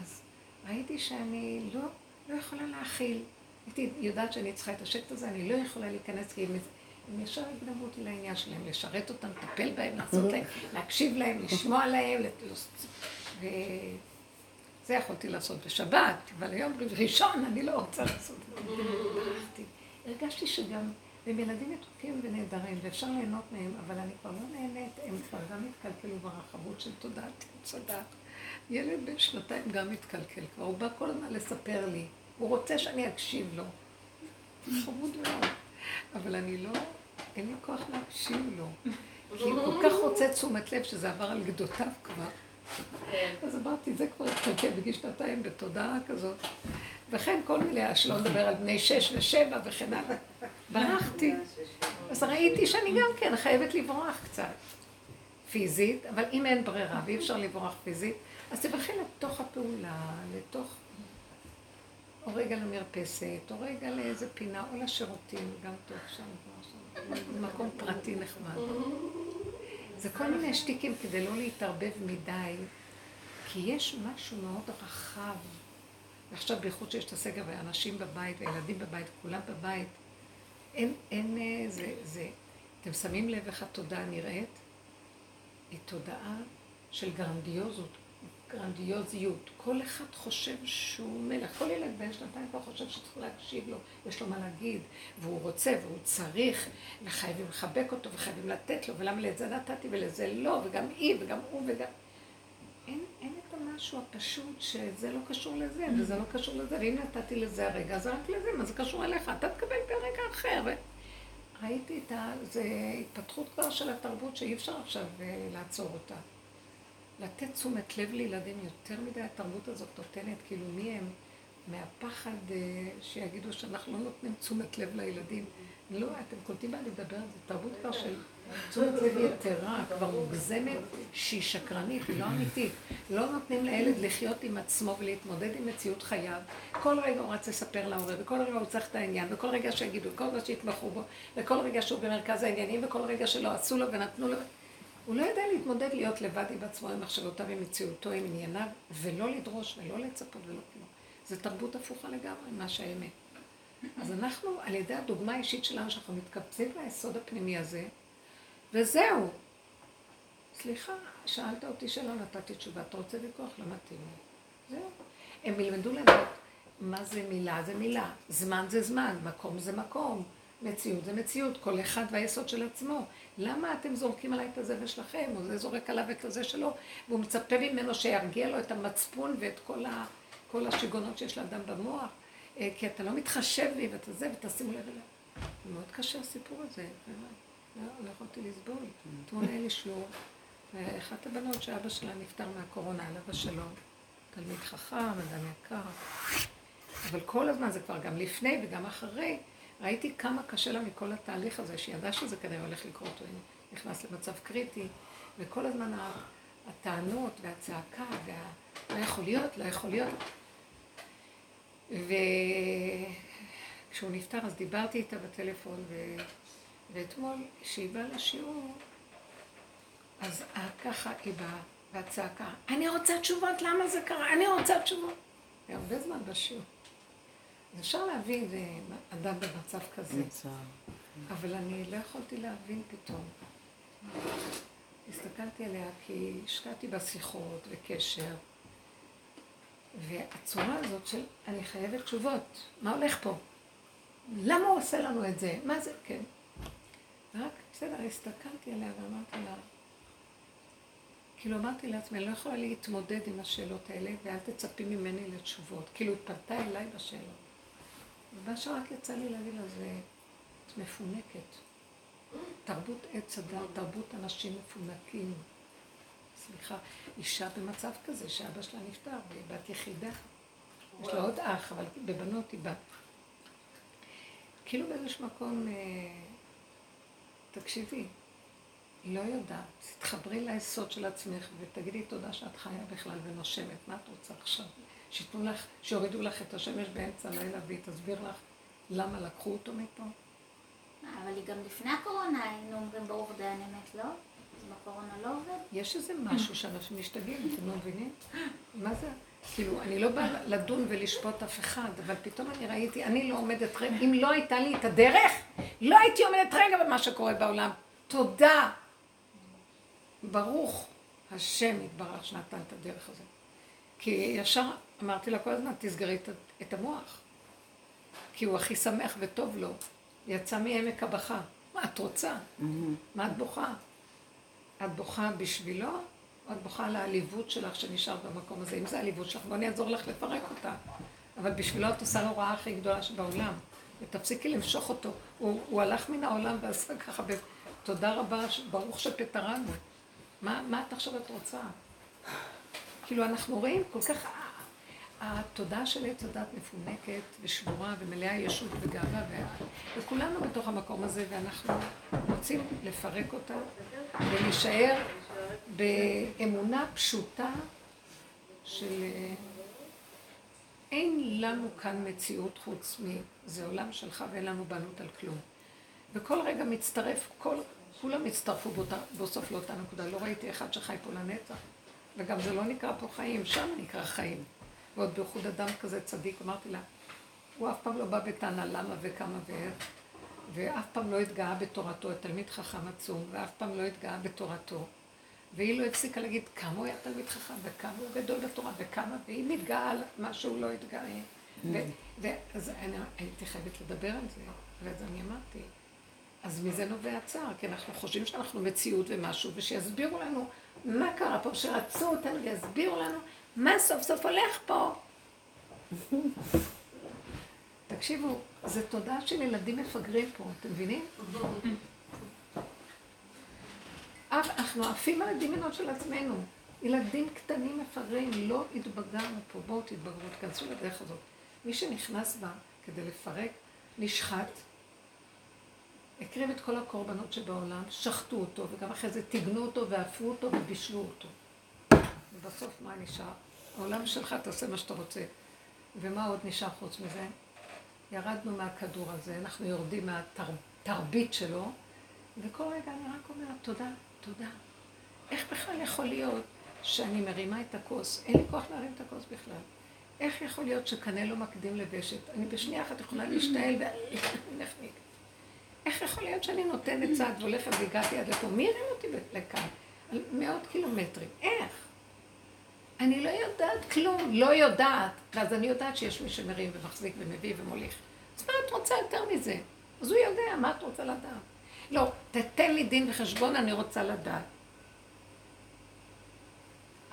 אז ראיתי שאני לא, לא יכולה להכיל. הייתי יודעת שאני צריכה את השקט הזה, אני לא יכולה להיכנס, כי הם, ישר יקדמו אותי לעניין שלהם, לשרת אותם, לטפל בהם, לעשות להם, להקשיב להם, לשמוע להם, וזה יכולתי לעשות בשבת, אבל היום ראשון אני לא רוצה לעשות את זה. הרגשתי שגם הם ילדים מתוקים ונהדרים, ואפשר ליהנות מהם, אבל אני כבר לא נהנית, הם כבר גם התקלקלו ברחבות של תודעת צדק. ילד בן שנתיים גם מתקלקל כבר, הוא בא כל הזמן לספר לי, הוא רוצה שאני אקשיב לו. חמוד מאוד, אבל אני לא, אין לי כוח להקשיב לו. כי הוא כל כך רוצה תשומת לב שזה עבר על גדותיו כבר. אז אמרתי, זה כבר התקלקל בגיל שנתיים בתודעה כזאת. וכן כל מיני, שלא לדבר על בני שש ושבע וכן הלאה. ברחתי. אז ראיתי שאני גם כן חייבת לברוח קצת. פיזית, אבל אם אין ברירה ואי אפשר לברוח פיזית, אז תברכי לתוך הפעולה, לתוך... או רגע למרפסת, או רגע לאיזה פינה, או לשירותים, גם טוב שם. מקום פרטי נחמד. זה כל מיני שטיקים כדי לא להתערבב מדי, כי יש משהו מאוד רחב. ועכשיו בייחוד שיש את הסגר ואנשים בבית וילדים בבית, כולם בבית, אין, אין, אה, זה, זה, אתם שמים לב איך התודעה נראית? היא תודעה של גרנדיוזות, גרנדיוזיות. כל אחד חושב שהוא מלך. כל ילד בן שנתיים כבר חושב שצריך להקשיב לו, יש לו מה להגיד, והוא רוצה והוא צריך, וחייבים לחבק אותו וחייבים לתת לו, ולמה לזה נתתי ולזה לא, וגם היא וגם הוא וגם... אין, אין את המשהו הפשוט שזה לא קשור לזה, וזה לא קשור לזה, ואם נתתי לזה הרגע, זה רק לזה, מה זה קשור אליך? אתה תקבל ברגע אחר. ראיתי את ה... זה התפתחות כבר של התרבות שאי אפשר עכשיו אה, לעצור אותה. לתת תשומת לב לילדים יותר מדי התרבות הזאת נותנת, כאילו מי הם? מהפחד אה, שיגידו שאנחנו לא נותנים תשומת לב לילדים. לא, אתם קולטים מה אני מדברת? זו תרבות כבר של תשומת לב יתרה, כבר מוגזמת, שהיא שקרנית, היא לא אמיתית. לא נותנים לילד לחיות עם עצמו ולהתמודד עם מציאות חייו. כל רגע הוא רץ לספר להורה, וכל רגע הוא צריך את העניין, וכל רגע שיגידו, וכל רגע שיתמכו בו, וכל רגע שהוא במרכז העניינים, וכל רגע שלא עשו לו ונתנו לו. הוא לא יודע להתמודד להיות לבד עם עצמו, עם מחשבותיו, עם מציאותו, עם ענייניו, ולא לדרוש ולא לצפות ולא כלום. זו תרבות הפוכה לגמרי ממה שהאמת. אז אנחנו, על ידי הדוגמה האישית שלנו, שאנחנו מתקבצים ליסוד הפנימי הזה, וזהו. סליחה, שאלת אותי שאלה, נתתי תשובה, אתה רוצה ויכוח? לא מתאים לי. זהו. הם ילמדו לדעת מה זה מילה, זה מילה, זמן זה זמן, מקום זה מקום, מציאות זה מציאות, כל אחד והיסוד של עצמו. למה אתם זורקים עליי את הזבל שלכם, או זה זורק עליו את הזה שלו, והוא מצפה ממנו שירגיע לו את המצפון ואת כל, ה, כל השיגעונות שיש לאדם במוח, אה, כי אתה לא מתחשב לי ואת זה, ותשימו לב אליו. מאוד קשה הסיפור הזה. לא, לא יכולתי לסבול. אתמול היה לי שיעור, ואחת הבנות שאבא שלה נפטר מהקורונה, עליו השלום, תלמיד חכם, אדם יקר. אבל כל הזמן, זה כבר גם לפני וגם אחרי, ראיתי כמה קשה לה מכל התהליך הזה, שהיא ידעה שזה כנראה הולך לקרות, הוא נכנס למצב קריטי, וכל הזמן הטענות והצעקה, וה... לא יכול להיות, לא יכול להיות. וכשהוא נפטר אז דיברתי איתה בטלפון, ו... ואתמול, כשהיא באה לשיעור, אז ככה היא באה, והצעקה, אני רוצה תשובות, למה זה קרה? אני רוצה תשובות. והרבה זמן בשיעור. אפשר להבין אדם במצב כזה. אבל אני לא יכולתי להבין פתאום. הסתכלתי עליה כי השקעתי בשיחות וקשר, והצורה הזאת של אני חייבת תשובות, מה הולך פה? למה הוא עושה לנו את זה? מה זה? כן. רק, בסדר, הסתכלתי עליה ואמרתי לה, כאילו אמרתי לעצמי, אני לא יכולה להתמודד עם השאלות האלה, ואל תצפי ממני לתשובות. כאילו, התפלתה אליי בשאלות. ומה שרק יצא לי להגיד לה זה, את מפונקת. תרבות עץ הדת, תרבות אנשים מפונקים. סליחה, אישה במצב כזה שאבא שלה נפטר, והיא בת יחידה. יש לה עוד אח, אבל בבנות היא בת. כאילו באיזשהו מקום, אה, תקשיבי, לא יודעת, תתחברי ליסוד של עצמך ותגידי תודה שאת חיה בכלל ונושמת, מה את רוצה עכשיו? שיתנו לך, שיורידו לך את השמש באמצע הלילה והיא תסביר לך למה לקחו אותו מפה. אבל היא גם לפני הקורונה היינו אומרים ברוך דיין אמת, לא? אז בקורונה לא עובד? יש איזה משהו שאנשים משתגעים, אתם לא מבינים? מה זה? כאילו, אני לא באה לדון ולשפוט אף אחד, אבל פתאום אני ראיתי, אני לא עומדת רגע, אם לא הייתה לי את הדרך, לא הייתי עומדת רגע במה שקורה בעולם. תודה. ברוך השם יתברך שנתן את הדרך הזאת. כי ישר אמרתי לה כל הזמן, תסגרי את המוח. כי הוא הכי שמח וטוב לו. יצא מעמק הבכה. מה את רוצה? מה את בוכה? את בוכה בשבילו, או את בוכה על העליבות שלך שנשארת במקום הזה? אם זה העליבות שלך, בואי אני אעזור לך לפרק אותה. אבל בשבילו את עושה לו רעה הכי גדולה שבעולם. ותפסיקי למשוך אותו. הוא, הוא הלך מן העולם ועשה ככה, תודה רבה, ברוך שפטרנו. מה, מה את עכשיו את רוצה? כאילו, אנחנו רואים כל כך... התודעה של עץ הדת מפונקת ושבורה ומלאה ישות וגאווה, וכולנו בתוך המקום הזה, ואנחנו רוצים לפרק אותה ולהישאר באמונה פשוטה של אין לנו כאן מציאות חוץ מזה עולם שלך ואין לנו בעלות על כלום. וכל רגע מצטרף, כל, כולם הצטרפו בסוף לאותה נקודה. לא ראיתי אחד שחי פה לנצח. וגם זה לא נקרא פה חיים, שם נקרא חיים. ועוד בייחוד אדם כזה צדיק, אמרתי לה, הוא אף פעם לא בא בטענה למה וכמה ואיך, ואף פעם לא התגאה בתורתו, תלמיד חכם עצום, ואף פעם לא התגאה בתורתו. והיא לא הפסיקה להגיד כמה הוא היה תלמיד חכם, וכמה הוא גדול בתורה, וכמה, והיא מתגאה על מה שהוא לא התגאה. ואז אני הייתי חייבת לדבר על זה, ואז אני אמרתי, אז מזה נובע הצער, כי אנחנו חושבים שאנחנו מציאות ומשהו, ושיסבירו לנו מה קרה פה, שרצו אותנו ויסבירו לנו מה סוף סוף הולך פה. תקשיבו, זו תודעה של ילדים מפגרים פה, אתם מבינים? אנחנו עפים על הדמיונות של עצמנו. ילדים קטנים מפגרים, לא התבגרנו פה, בואו תתבגרו, תכנסו לדרך הזאת. מי שנכנס בה כדי לפרק, נשחט, הקריב את כל הקורבנות שבעולם, שחטו אותו, וגם אחרי זה טיגנו אותו ואפו אותו ובישלו אותו. ובסוף מה נשאר? העולם שלך, תעשה מה שאתה רוצה. ומה עוד נשאר חוץ מזה? ירדנו מהכדור הזה, אנחנו יורדים מהתרבית שלו, וכל רגע אני רק אומרת, תודה, תודה. איך בכלל יכול להיות שאני מרימה את הכוס? אין לי כוח להרים את הכוס בכלל. איך יכול להיות שקנה לא מקדים לבשת? אני בשנייה אחת יכולה להשתעל ונחניק. איך יכול להיות שאני נותנת צעד והולכת והגעתי עד לפה? מי הרים אותי לכאן? מאות קילומטרים. איך? אני לא יודעת כלום, לא יודעת. ואז אני יודעת שיש מי שמרים ומחזיק ומביא ומוליך. אז מה את רוצה יותר מזה? אז הוא יודע, מה את רוצה לדעת? לא, תתן לי דין וחשבון, אני רוצה לדעת.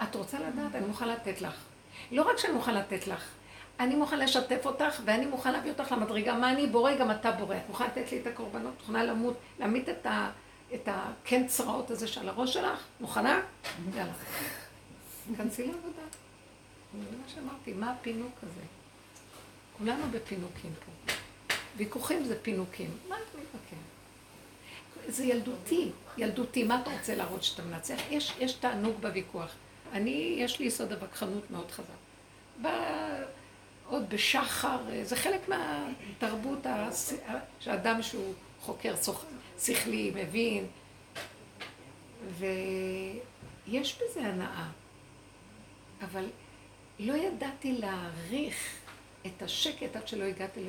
את רוצה לדעת? אני מוכן לתת לך. לא רק שאני מוכן לתת לך, אני מוכן לשתף אותך, ואני מוכן להביא אותך למדרגה. מה אני בורא, גם אתה בורא. את מוכנה לתת לי את הקורבנות? מוכנה למות, להמית את ה... את הקן צרעות הזה שעל הראש שלך? מוכנה? יאללה. כנסי לעבודה. זה מה שאמרתי, מה הפינוק הזה? כולנו בפינוקים פה. ויכוחים זה פינוקים. מה אתה מתווכח? זה ילדותי, ילדותי. מה אתה רוצה להראות שאתה מנצח? יש, יש תענוג בוויכוח. אני, יש לי יסוד הווכחנות מאוד חזק. ב... עוד בשחר, זה חלק מהתרבות שאדם שהוא חוקר שכלי, מבין, ויש בזה הנאה. אבל לא ידעתי להעריך את השקט עד שלא הגעתי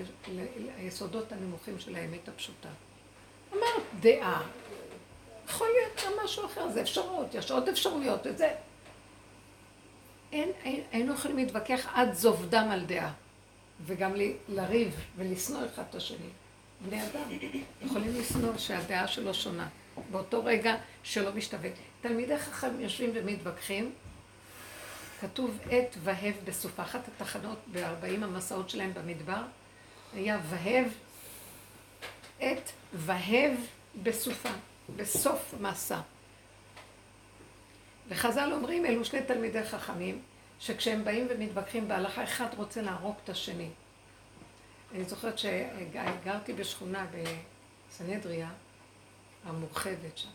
ליסודות הנמוכים של האמת הפשוטה. אמרת דעה, יכול להיות גם משהו אחר, זה אפשרות, יש עוד אפשרויות, וזה... אין, היינו יכולים להתווכח עד זוב דם על דעה, וגם לריב ולשנוא אחד את השני. בני אדם יכולים לשנוא שהדעה שלו שונה, באותו רגע שלא משתווה. תלמידי חכם יושבים ומתווכחים, כתוב עת והב בסופה. אחת התחנות בארבעים המסעות שלהם במדבר היה והב, עת והב בסופה, בסוף מסע. וחז"ל אומרים, אלו שני תלמידי חכמים, שכשהם באים ומתווכחים בהלכה, אחד רוצה להרוג את השני. אני זוכרת שגרתי בשכונה בסנהדריה, המורחבת שם,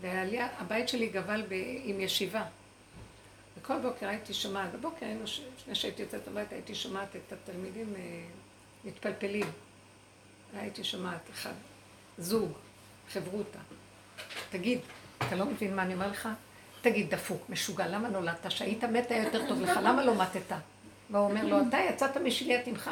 והבית שלי גבל ב... עם ישיבה. וכל בוקר הייתי שומעת, בבוקר היינו, לפני שהייתי יוצאת הביתה, הייתי שומעת את התלמידים אה, מתפלפלים. הייתי שומעת אחד, זוג, חברותה. תגיד, אתה לא מבין מה אני אומר לך? תגיד, דפוק, משוגע, למה נולדת? שהיית מת היה יותר טוב לך, למה לא מתת? והוא אומר לו, אתה יצאת משליית עמך?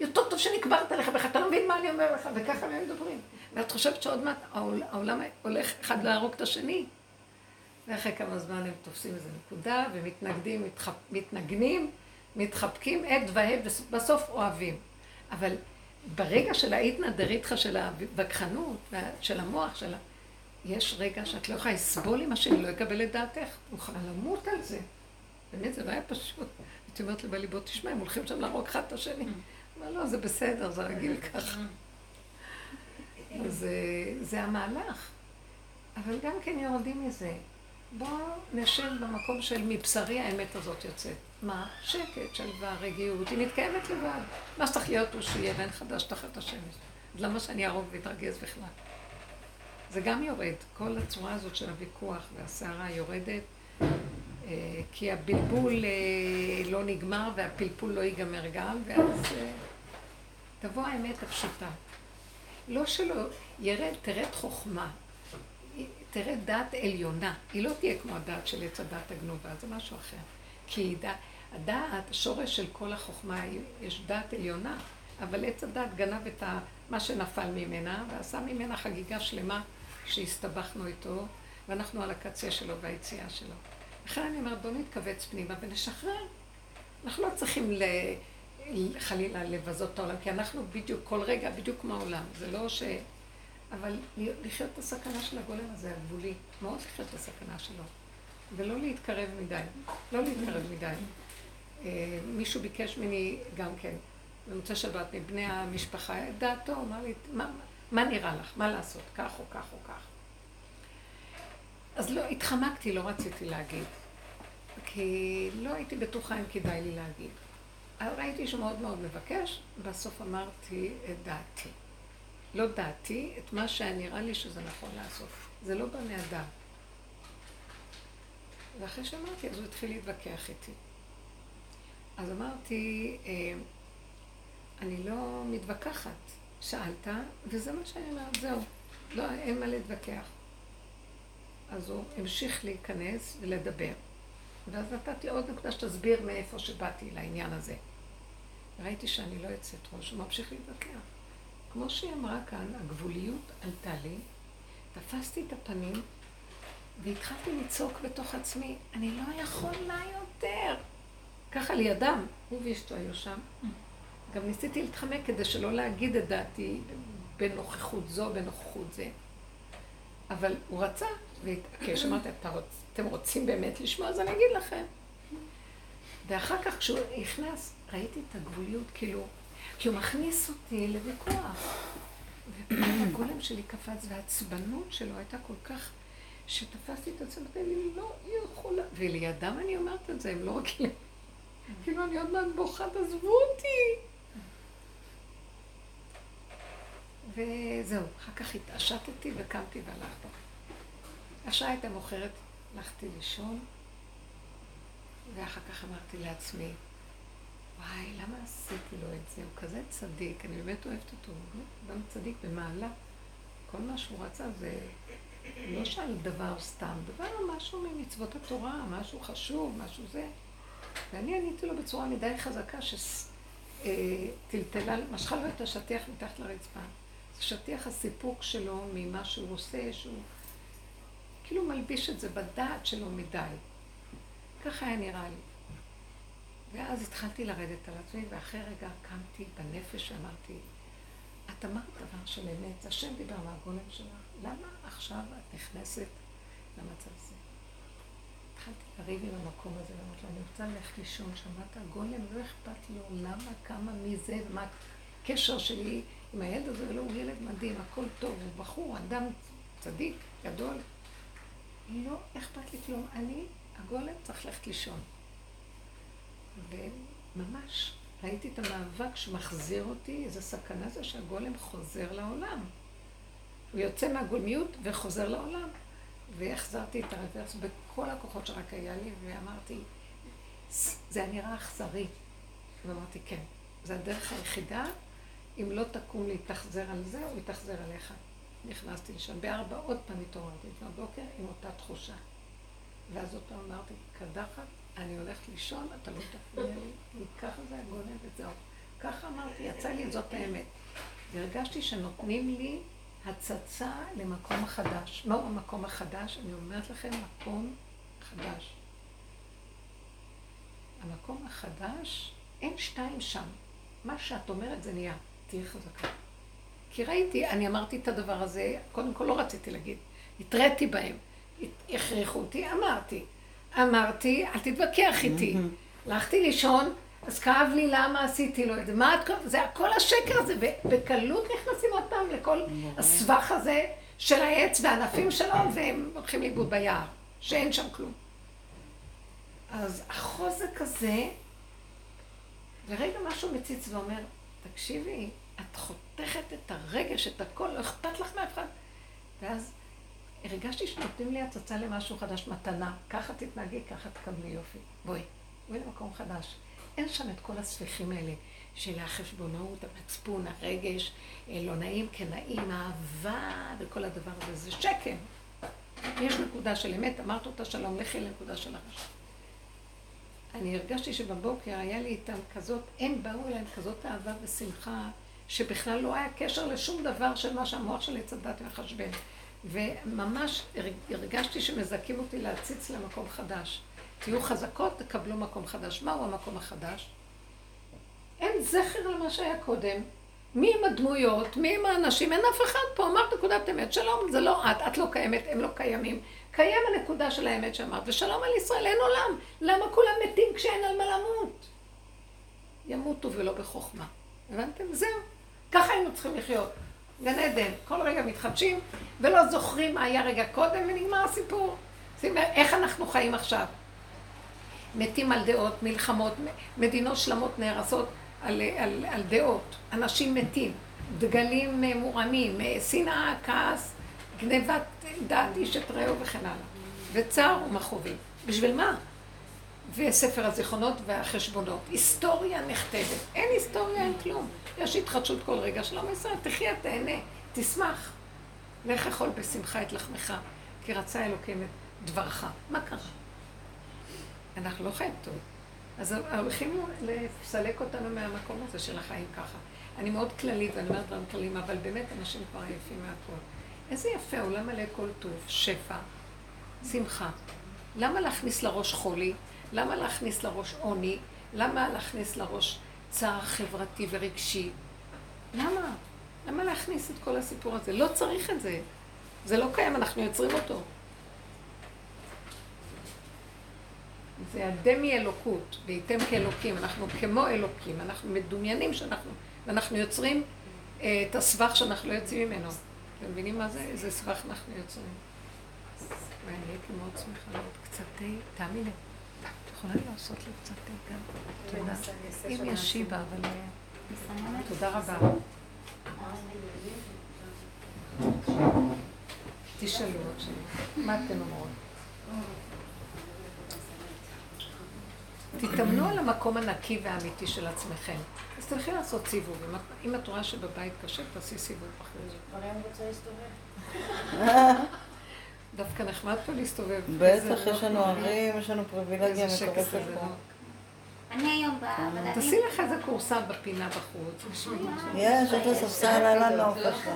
יותר טוב שנקברת לך בך, אתה לא מבין מה אני אומר לך, וככה הם מדברים. ואת חושבת שעוד מעט העולם הולך אחד להרוג את השני? ואחרי כמה זמן הם תופסים איזה נקודה ומתנגדים, מתחפ... מתנגנים, מתחבקים עד והד, ובסוף אוהבים. אבל ברגע של האיתנא דריתחא של הווכחנות, של המוח, של ה... יש רגע שאת לא יכולה לסבול עם השני, לא יקבל את דעתך, את מוכנה למות על זה. באמת, זה לא היה פשוט. הייתי אומרת לבעלי, בוא תשמע, הם הולכים שם להרוג אחד את השני. אמר, לא, זה בסדר, זה רגיל ככה. אז זה המהלך. אבל גם כן יורדים מזה. בואו נשב במקום של מבשרי האמת הזאת יוצאת. מה? שקט, שלווה, רגיעות, היא מתקיימת לבד. מה שצריך להיות הוא שיהיה ואין חדש תחת השמש. למה שאני אהרוג ואתרגז בכלל? זה גם יורד. כל הצורה הזאת של הוויכוח והסערה יורדת, אה, כי הבלבול אה, לא נגמר והפלפול לא ייגמר גם, ואז אה, תבוא האמת הפשוטה. לא שלא, ירד, תרד חוכמה, תרד דעת עליונה. היא לא תהיה כמו הדעת של עץ הדעת הגנובה, זה משהו אחר. כי דע, הדעת, השורש של כל החוכמה, יש דעת עליונה, אבל עץ הדעת גנב את ה, מה שנפל ממנה, ועשה ממנה חגיגה שלמה שהסתבכנו איתו, ואנחנו על הקצה שלו והיציאה שלו. לכן אני אומרת, בואו נתכווץ פנימה ונשחרר. אנחנו לא צריכים ל... חלילה לבזות את העולם, כי אנחנו בדיוק, כל רגע, בדיוק כמו העולם. זה לא ש... אבל לחיות את הסכנה של הגולם הזה, הגבולי, מאוד לחיות את הסכנה שלו. ולא להתקרב מדי, לא להתקרב מדי. אה, מישהו ביקש ממני גם כן, במוצא שבת, מבני המשפחה, את דעתו, אמר לי, מה, מה נראה לך? מה לעשות? כך או כך או כך. אז לא, התחמקתי, לא רציתי להגיד. כי לא הייתי בטוחה אם כדאי לי להגיד. ראיתי שהוא מאוד מאוד מבקש, בסוף אמרתי את דעתי. לא דעתי, את מה שנראה לי שזה נכון לעשות. זה לא בא מהדעת. ואחרי שאמרתי, אז הוא התחיל להתווכח איתי. אז אמרתי, אה, אני לא מתווכחת. שאלת, וזה מה שאני אומרת, זהו. לא, אין מה להתווכח. אז הוא המשיך להיכנס ולדבר. ואז נתתי עוד נקודה שתסביר מאיפה שבאתי לעניין הזה. ראיתי שאני לא יוצאת ראש, הוא ממשיך להתווכח. כמו שהיא אמרה כאן, הגבוליות עלתה לי, תפסתי את הפנים והתחלתי לצעוק בתוך עצמי, אני לא יכולה יותר. ככה לידם, הוא ואשתו היו שם. גם ניסיתי להתחמק כדי שלא להגיד את דעתי בנוכחות זו, בנוכחות זה. אבל הוא רצה, והתעקש, אמרתי, אתם רוצים באמת לשמוע, אז אני אגיד לכם. ואחר כך כשהוא נכנס, ראיתי את הגבוליות, כאילו, כי הוא מכניס אותי לוויכוח. ופתאום הגולם שלי קפץ, והעצבנות שלו הייתה כל כך, שתפסתי את עצמי, אני לא יכולה, ולידם אני אומרת את זה, הם לא רגילים. כאילו, אני עוד מעט בוכה, תעזבו אותי. וזהו, אחר כך התעשתתי וקמתי והלכתי. השעה הייתה מאוחרת, הלכתי לישון, ואחר כך אמרתי לעצמי, וואי, למה עשיתי לו את זה? הוא כזה צדיק, אני באמת אוהבת אותו, הוא אדם צדיק במעלה. כל מה שהוא רצה זה לא שאל דבר סתם, דבר משהו ממצוות התורה, משהו חשוב, משהו זה. ואני עניתי לו בצורה מדי חזקה שטלטלה, משכה לו את השטיח מתחת לרצפה. זה שטיח הסיפוק שלו ממה שהוא עושה, שהוא כאילו מלביש את זה בדעת שלו מדי. ככה היה נראה לי. ואז התחלתי לרדת על עצמי, ואחרי רגע קמתי בנפש ואמרתי, את אמרת דבר של אמת, השם דיבר מהגולם שלך, למה עכשיו את נכנסת למצב הזה? התחלתי לריב עם המקום הזה, ואמרתי לו, אני רוצה ללכת לישון, שמעת? הגולם לא אכפת לו למה, כמה, מי זה, מה הקשר שלי עם הילד הזה, ולא, הוא ילד מדהים, הכל טוב, הוא בחור, אדם צדיק, גדול. לא אכפת לי כלום, אני, הגולם צריך ללכת לישון. וממש ראיתי את המאבק שמחזיר אותי, איזו סכנה זה שהגולם חוזר לעולם. הוא יוצא מהגולמיות וחוזר לעולם. והחזרתי את הרוורס בכל הכוחות שרק היה לי, ואמרתי, זה היה נראה אכזרי. ואמרתי, כן, זו הדרך היחידה, אם לא תקום להתאכזר על זה, הוא יתאכזר עליך. נכנסתי לשם, בארבע עוד פעם התעוררתי לפנות בוקר עם אותה תחושה. ואז עוד פעם אמרתי, קדחת, אני הולכת לישון, אתה לא תפריע לי, כי ככה זה הגולם וזהו. ככה אמרתי, יצא לי, זאת האמת. והרגשתי שנותנים לי הצצה למקום החדש. מהו המקום החדש? אני אומרת לכם, מקום חדש. המקום החדש, אין שתיים שם. מה שאת אומרת זה נהיה. תהיי חזקה. כי ראיתי, אני אמרתי את הדבר הזה, קודם כל לא רציתי להגיד, התריתי בהם, הכריחו אותי, אמרתי. אמרתי, אל תתווכח איתי. הלכתי לישון, אז כאב לי למה עשיתי לו את זה. מה את... זה הכל השקר הזה, בקלות נכנסים עוד פעם לכל הסבך הזה של העץ והענפים שלו, והם הולכים לאיבוד ביער, שאין שם כלום. אז החוזק הזה, ורגע משהו מציץ ואומר, תקשיבי, את חותכת את הרגש, את הכל, לא אכפת לך מאף אחד. ואז הרגשתי שנותנים לי הצצה למשהו חדש, מתנה. ככה תתנהגי, ככה תקבלי יופי. בואי, בואי למקום חדש. אין שם את כל הספיחים האלה של החשבונאות, המצפון, הרגש, אה, לא נעים, כן נעים, האהבה וכל הדבר הזה. זה שקם. יש נקודה של אמת, אמרת אותה שלום, לכי לנקודה של הרשע. אני הרגשתי שבבוקר היה לי איתם כזאת, הם באו אליהם כזאת אהבה ושמחה, שבכלל לא היה קשר לשום דבר של מה שהמוח שלי צדת מחשבן. וממש הרגשתי שמזכים אותי להציץ למקום חדש. תהיו חזקות, תקבלו מקום חדש. מהו המקום החדש? אין זכר למה שהיה קודם. מי עם הדמויות? מי עם האנשים? אין אף אחד פה. אמרת נקודת אמת. שלום, זה לא את, את לא קיימת, הם לא קיימים. קיים הנקודה של האמת שאמרת, ושלום על ישראל, אין עולם. למה כולם מתים כשאין על מה למות? ימותו ולא בחוכמה. הבנתם? זהו. ככה היינו צריכים לחיות. גן עדן, כל רגע מתחדשים, ולא זוכרים מה היה רגע קודם, ונגמר הסיפור. שימו איך אנחנו חיים עכשיו. מתים על דעות, מלחמות, מדינות שלמות נהרסות על, על, על דעות, אנשים מתים, דגלים מורמים, שנאה, כעס, גנבת דעת איש את רעהו וכן הלאה, וצער ומכאובים. בשביל מה? וספר הזיכרונות והחשבונות. היסטוריה נכתבת. אין היסטוריה, אין כלום. יש התחדשות כל רגע. שלום ישראל, תחיה, תהנה, תשמח. לך אכול בשמחה את לחמך, כי רצה אלוקים את דברך. מה קרה? אנחנו לא חיים טוב. אז הולכים לסלק אותנו מהמקום הזה של החיים ככה. אני מאוד כללית, ואני אומרת דברים כלליים, אבל באמת אנשים כבר עייפים מהכל. איזה יפה, עולם מלא כל טוב, שפע. שמחה. למה להכניס לראש חולי? למה להכניס לראש עוני? למה להכניס לראש צער חברתי ורגשי? למה? למה להכניס את כל הסיפור הזה? לא צריך את זה. זה לא קיים, אנחנו יוצרים אותו. זה הדמי אלוקות, והייתם כאלוקים, אנחנו כמו אלוקים, אנחנו מדומיינים שאנחנו, ואנחנו יוצרים אה, את הסבך שאנחנו לא יוצאים ממנו. אתם מבינים מה זה? איזה סבך אנחנו יוצרים. ואני הייתי מאוד שמחה לראות קצת תה, תאמין לי. יכולה לעשות לי קצת גם? תודה. אם יש שיבה, אבל... אה, תודה רבה. תשאלו עכשיו, מה אתן אומרות? תתאמנו על המקום הנקי והאמיתי של עצמכם. אז תלכי לעשות סיבוב. אם את רואה שבבית קשה, תעשי סיבוב אחרי זה. מרים רוצה להסתובב. דווקא נחמד פה להסתובב. בטח, יש לנו ערים, יש לנו פריבילגיה מטורפת זה. פה. אני היום בעבודה. תעשי לך איזה כורסה בפינה בחוץ. יש, את הספסל על הנוף עכשיו.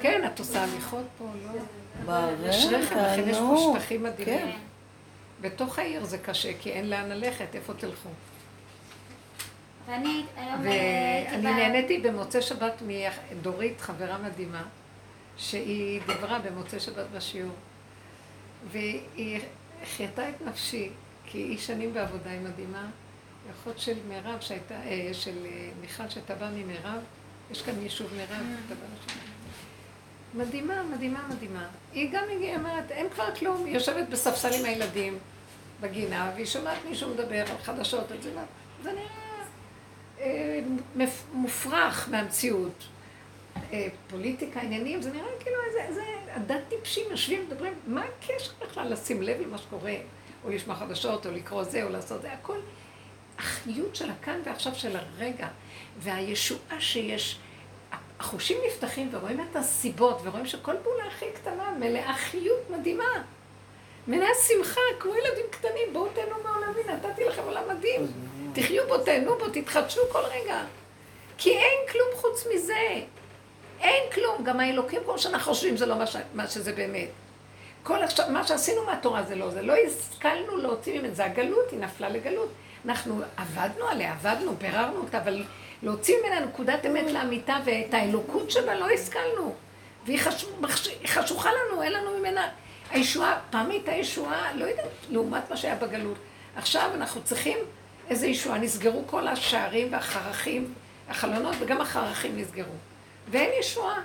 כן, את עושה הליכות פה, לא? ברקע, לכן יש פה נו. שטחים מדהימים. כן. בתוך העיר זה קשה, כי אין לאן ללכת, איפה תלכו? ואני ב- נהניתי במוצאי שבת מדורית, חברה מדהימה, שהיא דיברה במוצאי שבת בשיעור. והיא החייתה את נפשי, כי היא שנים בעבודה, היא מדהימה. אחות של מירב שהייתה, אה, של אה, מיכל שהייתה באה ממירב, יש כאן יישוב מירב, אתה בא לשם. מדהימה, מדהימה, מדהימה. היא גם הגיעה, אומרת, אין כבר כלום, היא יושבת בספסל עם הילדים בגינה, והיא שומעת מישהו מדבר על חדשות, על זה, זה נראה אה, מופרך מהמציאות. אה, פוליטיקה, עניינים, זה נראה כאילו איזה, איזה עדת טיפשים יושבים, מדברים, מה הקשר בכלל לשים לב למה שקורה, או לשמוע חדשות, או לקרוא זה, או לעשות זה, הכל החיות של הכאן ועכשיו של הרגע, והישועה שיש, החושים נפתחים ורואים את הסיבות, ורואים שכל פעולה הכי קטנה מלאה חיות מדהימה. מלאה שמחה, כמו ילדים קטנים, בואו תהנו מהעולמי, נתתי לכם עולם מדהים. תחיו בו, תהנו בו, תתחדשו כל רגע. כי אין כלום חוץ מזה. אין כלום. גם האלוקים, כמו שאנחנו חושבים, זה לא מה, ש... מה שזה באמת. כל עכשיו, מה שעשינו מהתורה זה לא זה. לא השכלנו להוציא ממנו, זה הגלות, היא נפלה לגלות. אנחנו עבדנו עליה, עבדנו, ביררנו אותה, אבל להוציא ממנה נקודת אמת לאמיתה ואת האלוקות שבה לא השכלנו. והיא חש... חשוכה לנו, אין לנו ממנה... הישועה, פעם הייתה ישועה, לא יודעת, לעומת מה שהיה בגלות. עכשיו אנחנו צריכים איזו ישועה, נסגרו כל השערים והחרכים, החלונות וגם החרכים נסגרו. ואין ישועה.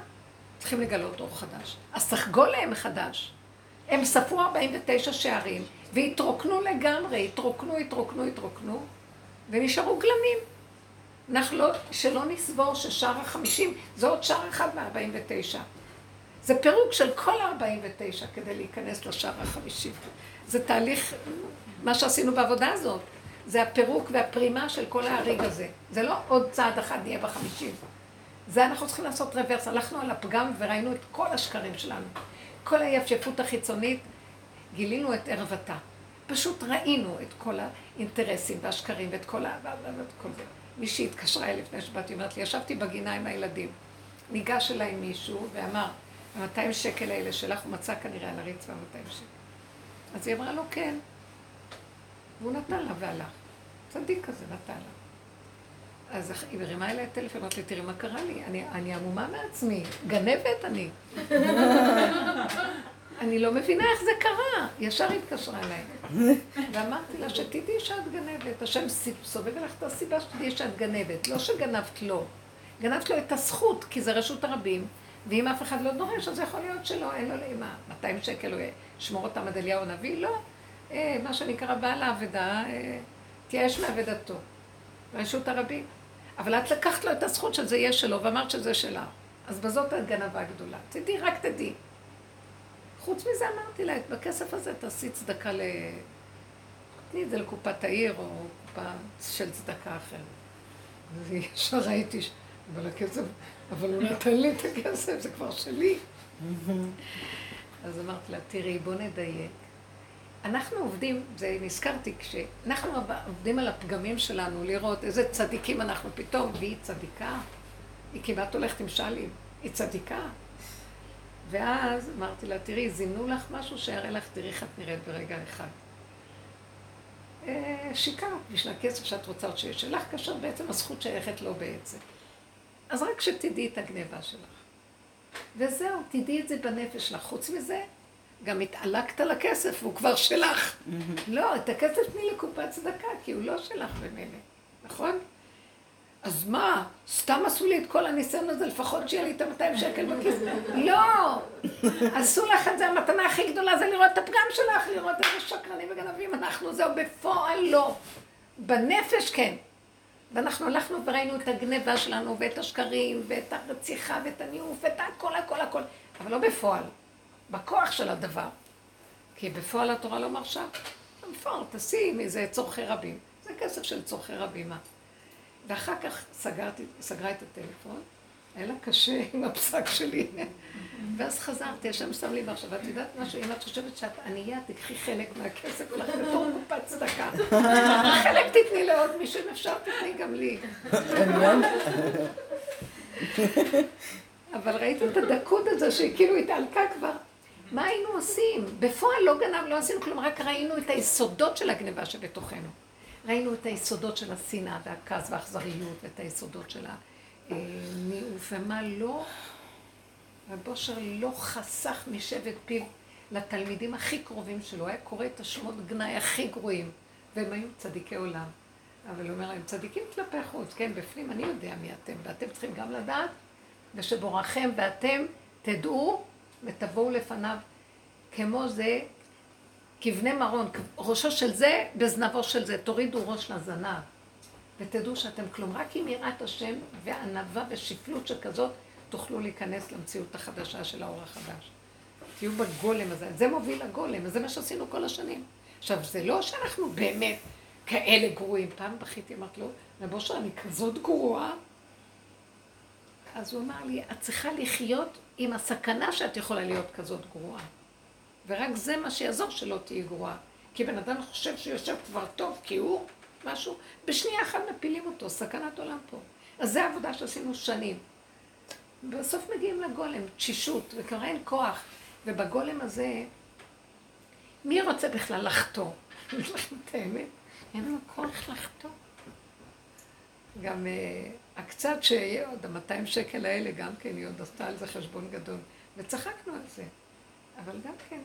צריכים לגלות אור חדש. אז תחגו להם מחדש. הם ספרו 49 שערים, והתרוקנו לגמרי, התרוקנו, התרוקנו, התרוקנו, ונשארו גלמים. אנחנו לא, שלא נסבור ששער החמישים זה עוד שער אחד מ-49. זה פירוק של כל ה-49 כדי להיכנס לשער החמישים. זה תהליך, מה שעשינו בעבודה הזאת, זה הפירוק והפרימה של כל ההריג הזה. זה לא עוד צעד אחד נהיה בחמישים. זה אנחנו צריכים לעשות רוורס. הלכנו על הפגם וראינו את כל השקרים שלנו. כל היפשפות החיצונית, גילינו את ערוותה. פשוט ראינו את כל האינטרסים והשקרים ואת כל ה... ואת כל זה. מישהי התקשרה אליי לפני שבאתי, אומרת לי, ישבתי בגינה עם הילדים. ניגש אליי מישהו ואמר, ה-200 שקל האלה שלך, הוא מצא כנראה על הרצפה 200 שקל. אז היא אמרה לו, כן. והוא נתן לה והלך. צדיק כזה נתן לה. אז היא מרימה אליי טלפון, אמרת לי, תראי מה קרה לי, אני, אני עמומה מעצמי, גנבת אני. אני לא מבינה איך זה קרה. ישר התקשרה אליי. ואמרתי לה, שתדעי שאת גנבת. השם סובב לך את הסיבה שתדעי שאת גנבת. לא שגנבת לו. גנבת לו את הזכות, כי זה רשות הרבים. ואם אף אחד לא דורש, אז יכול להיות שלא, אין לו לאמא. 200 שקל הוא ישמור אותם עד אליהו הנביא? לא. אה, מה שנקרא בעל האבדה, אה, תייאש מאבדתו. רשות הרבים. אבל את לקחת לו את הזכות שזה יהיה שלו, ואמרת שזה שלה. אז בזאת הגנבה הגדולה. תדעי, רק תדעי. חוץ מזה אמרתי לה, בכסף הזה תעשי צדקה ל... תני את זה לקופת העיר, או קופה של צדקה אחרת. וישר ראיתי, ש... אבל הכסף, אבל הוא נתן לי את הכסף, זה כבר שלי. אז אמרתי לה, תראי, בוא נדייק. אנחנו עובדים, זה נזכרתי, כשאנחנו עובדים על הפגמים שלנו, לראות איזה צדיקים אנחנו פתאום, והיא צדיקה, היא כמעט הולכת עם שלים, היא צדיקה. ואז אמרתי לה, תראי, זימנו לך משהו שיראה לך, תראי איך את נראית ברגע אחד. אה, שיקרת בשביל הכסף שאת רוצה עוד שיש שלך, כאשר בעצם הזכות שייכת לו בעצם. אז רק שתדעי את הגניבה שלך. וזהו, תדעי את זה בנפש שלך. חוץ מזה, גם התעלקת לכסף, הוא כבר שלך. לא, את הכסף תני לקופת צדקה, כי הוא לא שלך במילא, נכון? אז מה, סתם עשו לי את כל הניסיון הזה, לפחות שיהיה לי את ה-200 שקל בכיס? לא! עשו לך את זה, המתנה הכי גדולה זה לראות את הפגם שלך, לראות איזה שקרנים וגנבים אנחנו, זהו, בפועל לא. בנפש כן. ואנחנו הלכנו וראינו את הגניבה שלנו, ואת השקרים, ואת הרציחה, ואת הניאוף, ואת הכל, הכל, הכל, אבל לא בפועל. בכוח של הדבר. כי בפועל התורה לא מרשה. בפועל, תעשי מזה צורכי רבים. זה כסף של צורכי רבים? ואחר כך סגרתי, סגרה את הטלפון, היה לה קשה עם הפסק שלי. ואז חזרתי, השם שם לי מחשבה, את יודעת משהו, אם את חושבת שאת ענייה, תקחי חלק מהכסף לך בתור קופת צדקה. חלק תתני לעוד מישהו, אם אפשר תתני גם לי. אבל ראית את הדקות הזה שהיא כאילו התעלקה כבר. מה היינו עושים? בפועל לא גנב, לא עשינו כלום, רק ראינו את היסודות של הגניבה שבתוכנו. ראינו את היסודות של השנאה והכעס והאכזריות, ואת היסודות של הניאוף, ומה לא, ובושר לא חסך משבט פיו לתלמידים הכי קרובים שלו, היה קורא את השמות גנאי הכי גרועים, והם היו צדיקי עולם. אבל הוא אומר להם, צדיקים כלפי חוץ, כן, בפנים אני יודע מי אתם, ואתם צריכים גם לדעת, ושבורכם ואתם תדעו ותבואו לפניו כמו זה כבני מרון, ראשו של זה בזנבו של זה, תורידו ראש לזנב ותדעו שאתם כלום, רק עם יראת השם וענווה ושפלות שכזאת תוכלו להיכנס למציאות החדשה של האור החדש. תהיו בגולם הזה, זה מוביל לגולם, וזה מה שעשינו כל השנים. עכשיו, זה לא שאנחנו באמת כאלה גרועים. פעם בכיתי, אמרתי לו, רבושר, אני כזאת גרועה. אז הוא אמר לי, את צריכה לחיות עם הסכנה שאת יכולה להיות כזאת גרועה. ורק זה מה שיעזור שלא תהיי גרועה. כי בן אדם חושב שהוא יושב כבר טוב, כי הוא משהו, בשנייה אחת מפילים אותו, סכנת עולם פה. אז זו העבודה שעשינו שנים. בסוף מגיעים לגולם, תשישות, וכבר אין כוח. ובגולם הזה, מי רוצה בכלל לחטוא? אין לנו כוח לחטוא. גם uh, הקצת שיהיה עוד, ה-200 שקל האלה גם כן, היא עוד עשתה על זה חשבון גדול. וצחקנו על זה. אבל גם כן,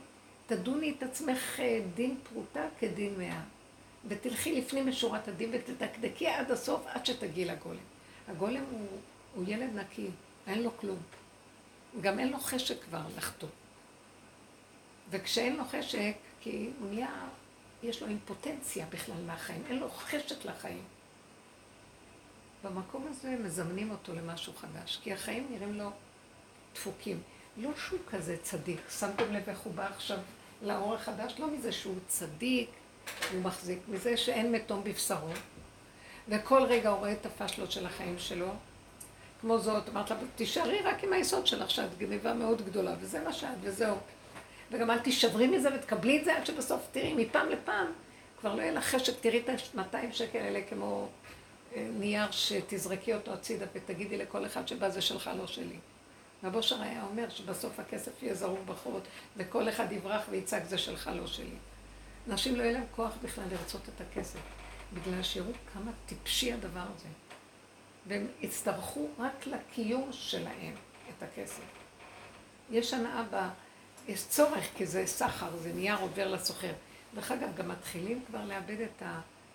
תדוני את עצמך אה, דין פרוטה כדין מאה. ותלכי לפנים משורת הדין ותדקדקי עד הסוף עד שתגיעי לגולם. הגולם הוא, הוא ילד נקי, אין לו כלום. גם אין לו חשק כבר לחטוא. וכשאין לו חשק, כי הוא נהיה, יש לו אימפוטנציה בכלל מהחיים, אין לו חשק לחיים. במקום הזה מזמנים אותו למשהו חדש, כי החיים נראים לו דפוקים. לא שהוא כזה צדיק, שמתם לב איך הוא בא עכשיו לאור החדש? לא מזה שהוא צדיק, הוא מחזיק, מזה שאין מתום בבשרו, וכל רגע הוא רואה את הפשלות של החיים שלו. כמו זאת, אמרת לה, תישארי רק עם היסוד שלך, שאת גניבה מאוד גדולה, וזה מה שאת, וזהו. וגם אל תישברי מזה ותקבלי את זה עד שבסוף תראי, מפעם לפעם, כבר לא יהיה לך חשק, תראי את ה-200 שקל האלה כמו נייר שתזרקי אותו הצידה ותגידי לכל אחד שבא זה שלך, לא שלי. רב אושר היה אומר שבסוף הכסף יהיה זרוק בחורות, וכל אחד יברח ויצעק זה שלך, לא שלי. אנשים לא יהיה להם כוח בכלל לרצות את הכסף, בגלל שיראו כמה טיפשי הדבר הזה. והם יצטרכו רק לקיום שלהם את הכסף. יש הנאה ב... יש צורך, כי זה סחר, זה נייר עובר לסוחר. דרך אגב, גם מתחילים כבר לאבד את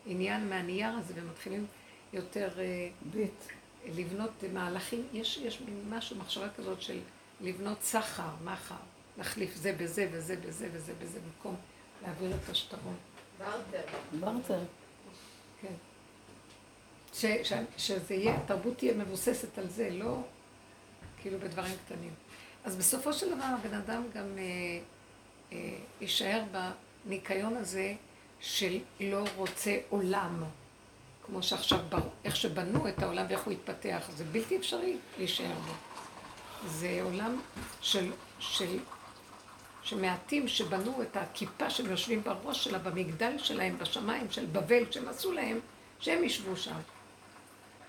העניין מהנייר הזה, ומתחילים יותר... אה, בית. לבנות מהלכים, יש, יש משהו, מחשבה כזאת של לבנות סחר, מחר, להחליף זה בזה וזה בזה וזה בזה, במקום להעביר את השטרון. ברטר. ברטר. כן. ש, ש, שזה יהיה, התרבות תהיה מבוססת על זה, לא כאילו בדברים קטנים. אז בסופו של דבר הבן אדם גם אה, אה, יישאר בניקיון הזה של לא רוצה עולם. כמו שעכשיו, איך שבנו את העולם ואיך הוא התפתח, זה בלתי אפשרי להישאר בו. זה עולם של, של, שמעטים שבנו את הכיפה שהם יושבים בראש שלה, במגדל שלהם, בשמיים של בבל, שהם עשו להם, שהם ישבו שם.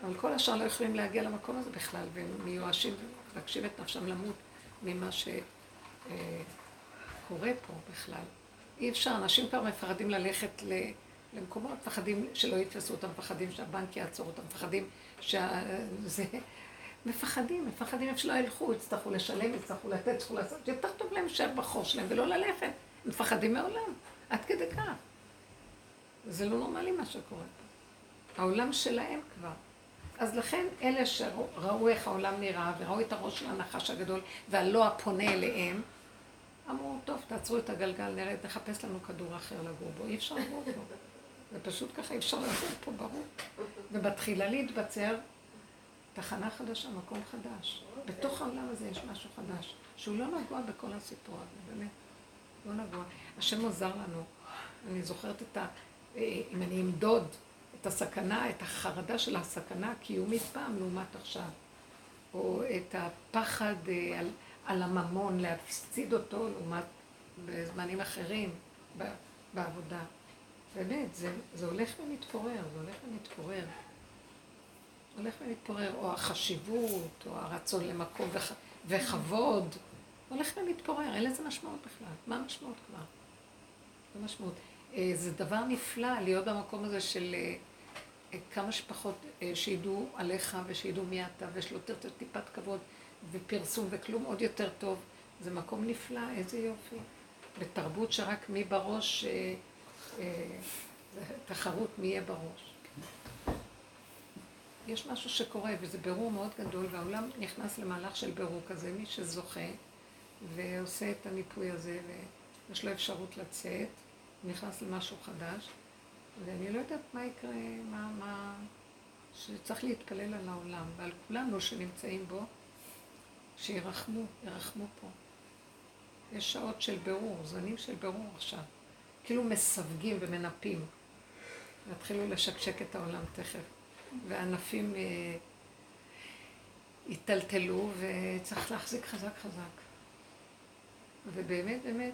אבל כל השאר לא יכולים להגיע למקום הזה בכלל, והם מיואשים ומבקשים את נפשם למות ממה אה, קורה פה בכלל. אי אפשר, אנשים כבר מפחדים ללכת ל... למקומות, מפחדים שלא יתפסו אותם, מפחדים שהבנק יעצור אותם, מפחדים שזה... מפחדים, מפחדים איפה שלא ילכו, יצטרכו לשלם, יצטרכו לתת, יצטרכו לעשות, יותר טוב להם להישאר בחור שלהם ולא ללכת. מפחדים מעולם, עד כדי כך. זה לא נורמלי מה שקורה פה. העולם שלהם כבר. אז לכן אלה שראו איך העולם נראה, וראו את הראש של הנחש הגדול, והלא הפונה אליהם, אמרו, טוב, תעצרו את הגלגל, נרד, נחפש לנו כדור אחר לגור בו. אי אפשר לגור בו. זה פשוט ככה, אי אפשר לגור פה, ברור. ומתחילה להתבצר תחנה חדשה, מקום חדש. בתוך העולם הזה יש משהו חדש, שהוא לא נגוע בכל הסיפור הזה, באמת. לא נגוע. השם עוזר לנו. אני זוכרת את ה... אה, אם אני אמדוד את הסכנה, את החרדה של הסכנה הקיומית פעם לעומת עכשיו, או את הפחד אה, על, על הממון, להפסיד אותו לעומת בזמנים אחרים בעבודה. באמת, זה, זה הולך ומתפורר, זה הולך ומתפורר. הולך ומתפורר, או החשיבות, או הרצון למקום וח, וכבוד, הולך ומתפורר, אין לזה משמעות בכלל. מה המשמעות כבר? מה המשמעות? אה, זה דבר נפלא להיות במקום הזה של אה, אה, כמה שפחות שידעו עליך ושידעו מי אתה ויש לו יותר טיפת כבוד ופרסום וכלום עוד יותר טוב. זה מקום נפלא, איזה יופי. בתרבות שרק מי בראש, תחרות מי יהיה בראש. יש משהו שקורה, וזה ברור מאוד גדול, והעולם נכנס למהלך של ברור כזה, מי שזוכה ועושה את המיפוי הזה, ויש לו אפשרות לצאת, נכנס למשהו חדש, ואני לא יודעת מה יקרה, מה, מה... שצריך להתפלל על העולם ועל כולנו שנמצאים בו, שירחמו, ירחמו פה. יש שעות של ברור, זמנים של ברור עכשיו. כאילו מסווגים ומנפים. יתחילו לשקשק את העולם תכף. וענפים אה, יטלטלו, וצריך להחזיק חזק חזק. ובאמת, באמת,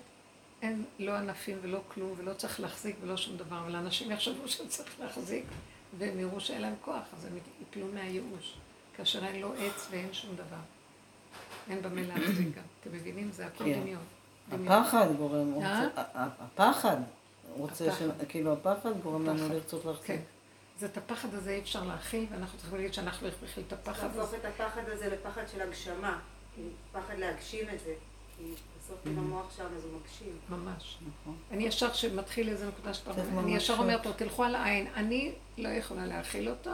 אין לא ענפים ולא כלום, ולא צריך להחזיק ולא שום דבר, אבל אנשים יחשבו שצריך להחזיק, והם יראו שאין להם כוח, אז הם יפלו מהייאוש, כאשר אין לו עץ ואין שום דבר. אין במה להחזיק גם. אתם מבינים? זה הכל כן. דמיון. הפחד גורם, אה? הפחד רוצה, כאילו הפחד גורם לנו לרצות להחזיק. כן. אז את הפחד הזה אי אפשר להכיל, ואנחנו צריכים להגיד שאנחנו יכולים את הפחד הזה. להפוך את הפחד הזה לפחד של הגשמה, פחד להגשים את זה. כי בסוף אם המוח שם אז הוא מגשים. ממש. נכון. אני ישר, כשמתחיל איזה נקודה שאתה אומר, אני ישר אומרת לו, תלכו על העין. אני לא יכולה להכיל אותו,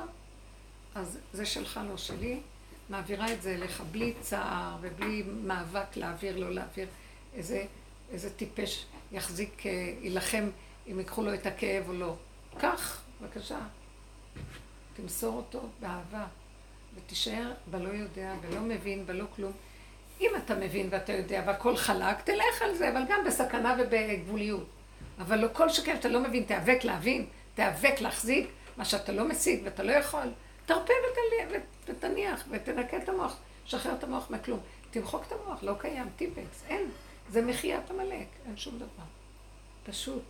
אז זה שלך, לא שלי. מעבירה את זה אליך בלי צער ובלי מאבק להעביר, לא להעביר. איזה, איזה טיפש יחזיק, אה, יילחם אם ייקחו לו את הכאב או לא. קח, בבקשה. תמסור אותו באהבה, ותישאר בלא יודע ולא מבין ולא כלום. אם אתה מבין ואתה יודע והכל חלק, תלך על זה, אבל גם בסכנה ובגבוליות. אבל לא כל שכן שאתה לא מבין, תיאבק להבין, תיאבק להחזיק מה שאתה לא משיג ואתה לא יכול. תרפה ותניח, ותניח ותנקה את המוח, שחרר את המוח מכלום. תמחוק את המוח, לא קיים, טיפקס, אין. זה מחיית עמלק, אין שום דבר. פשוט.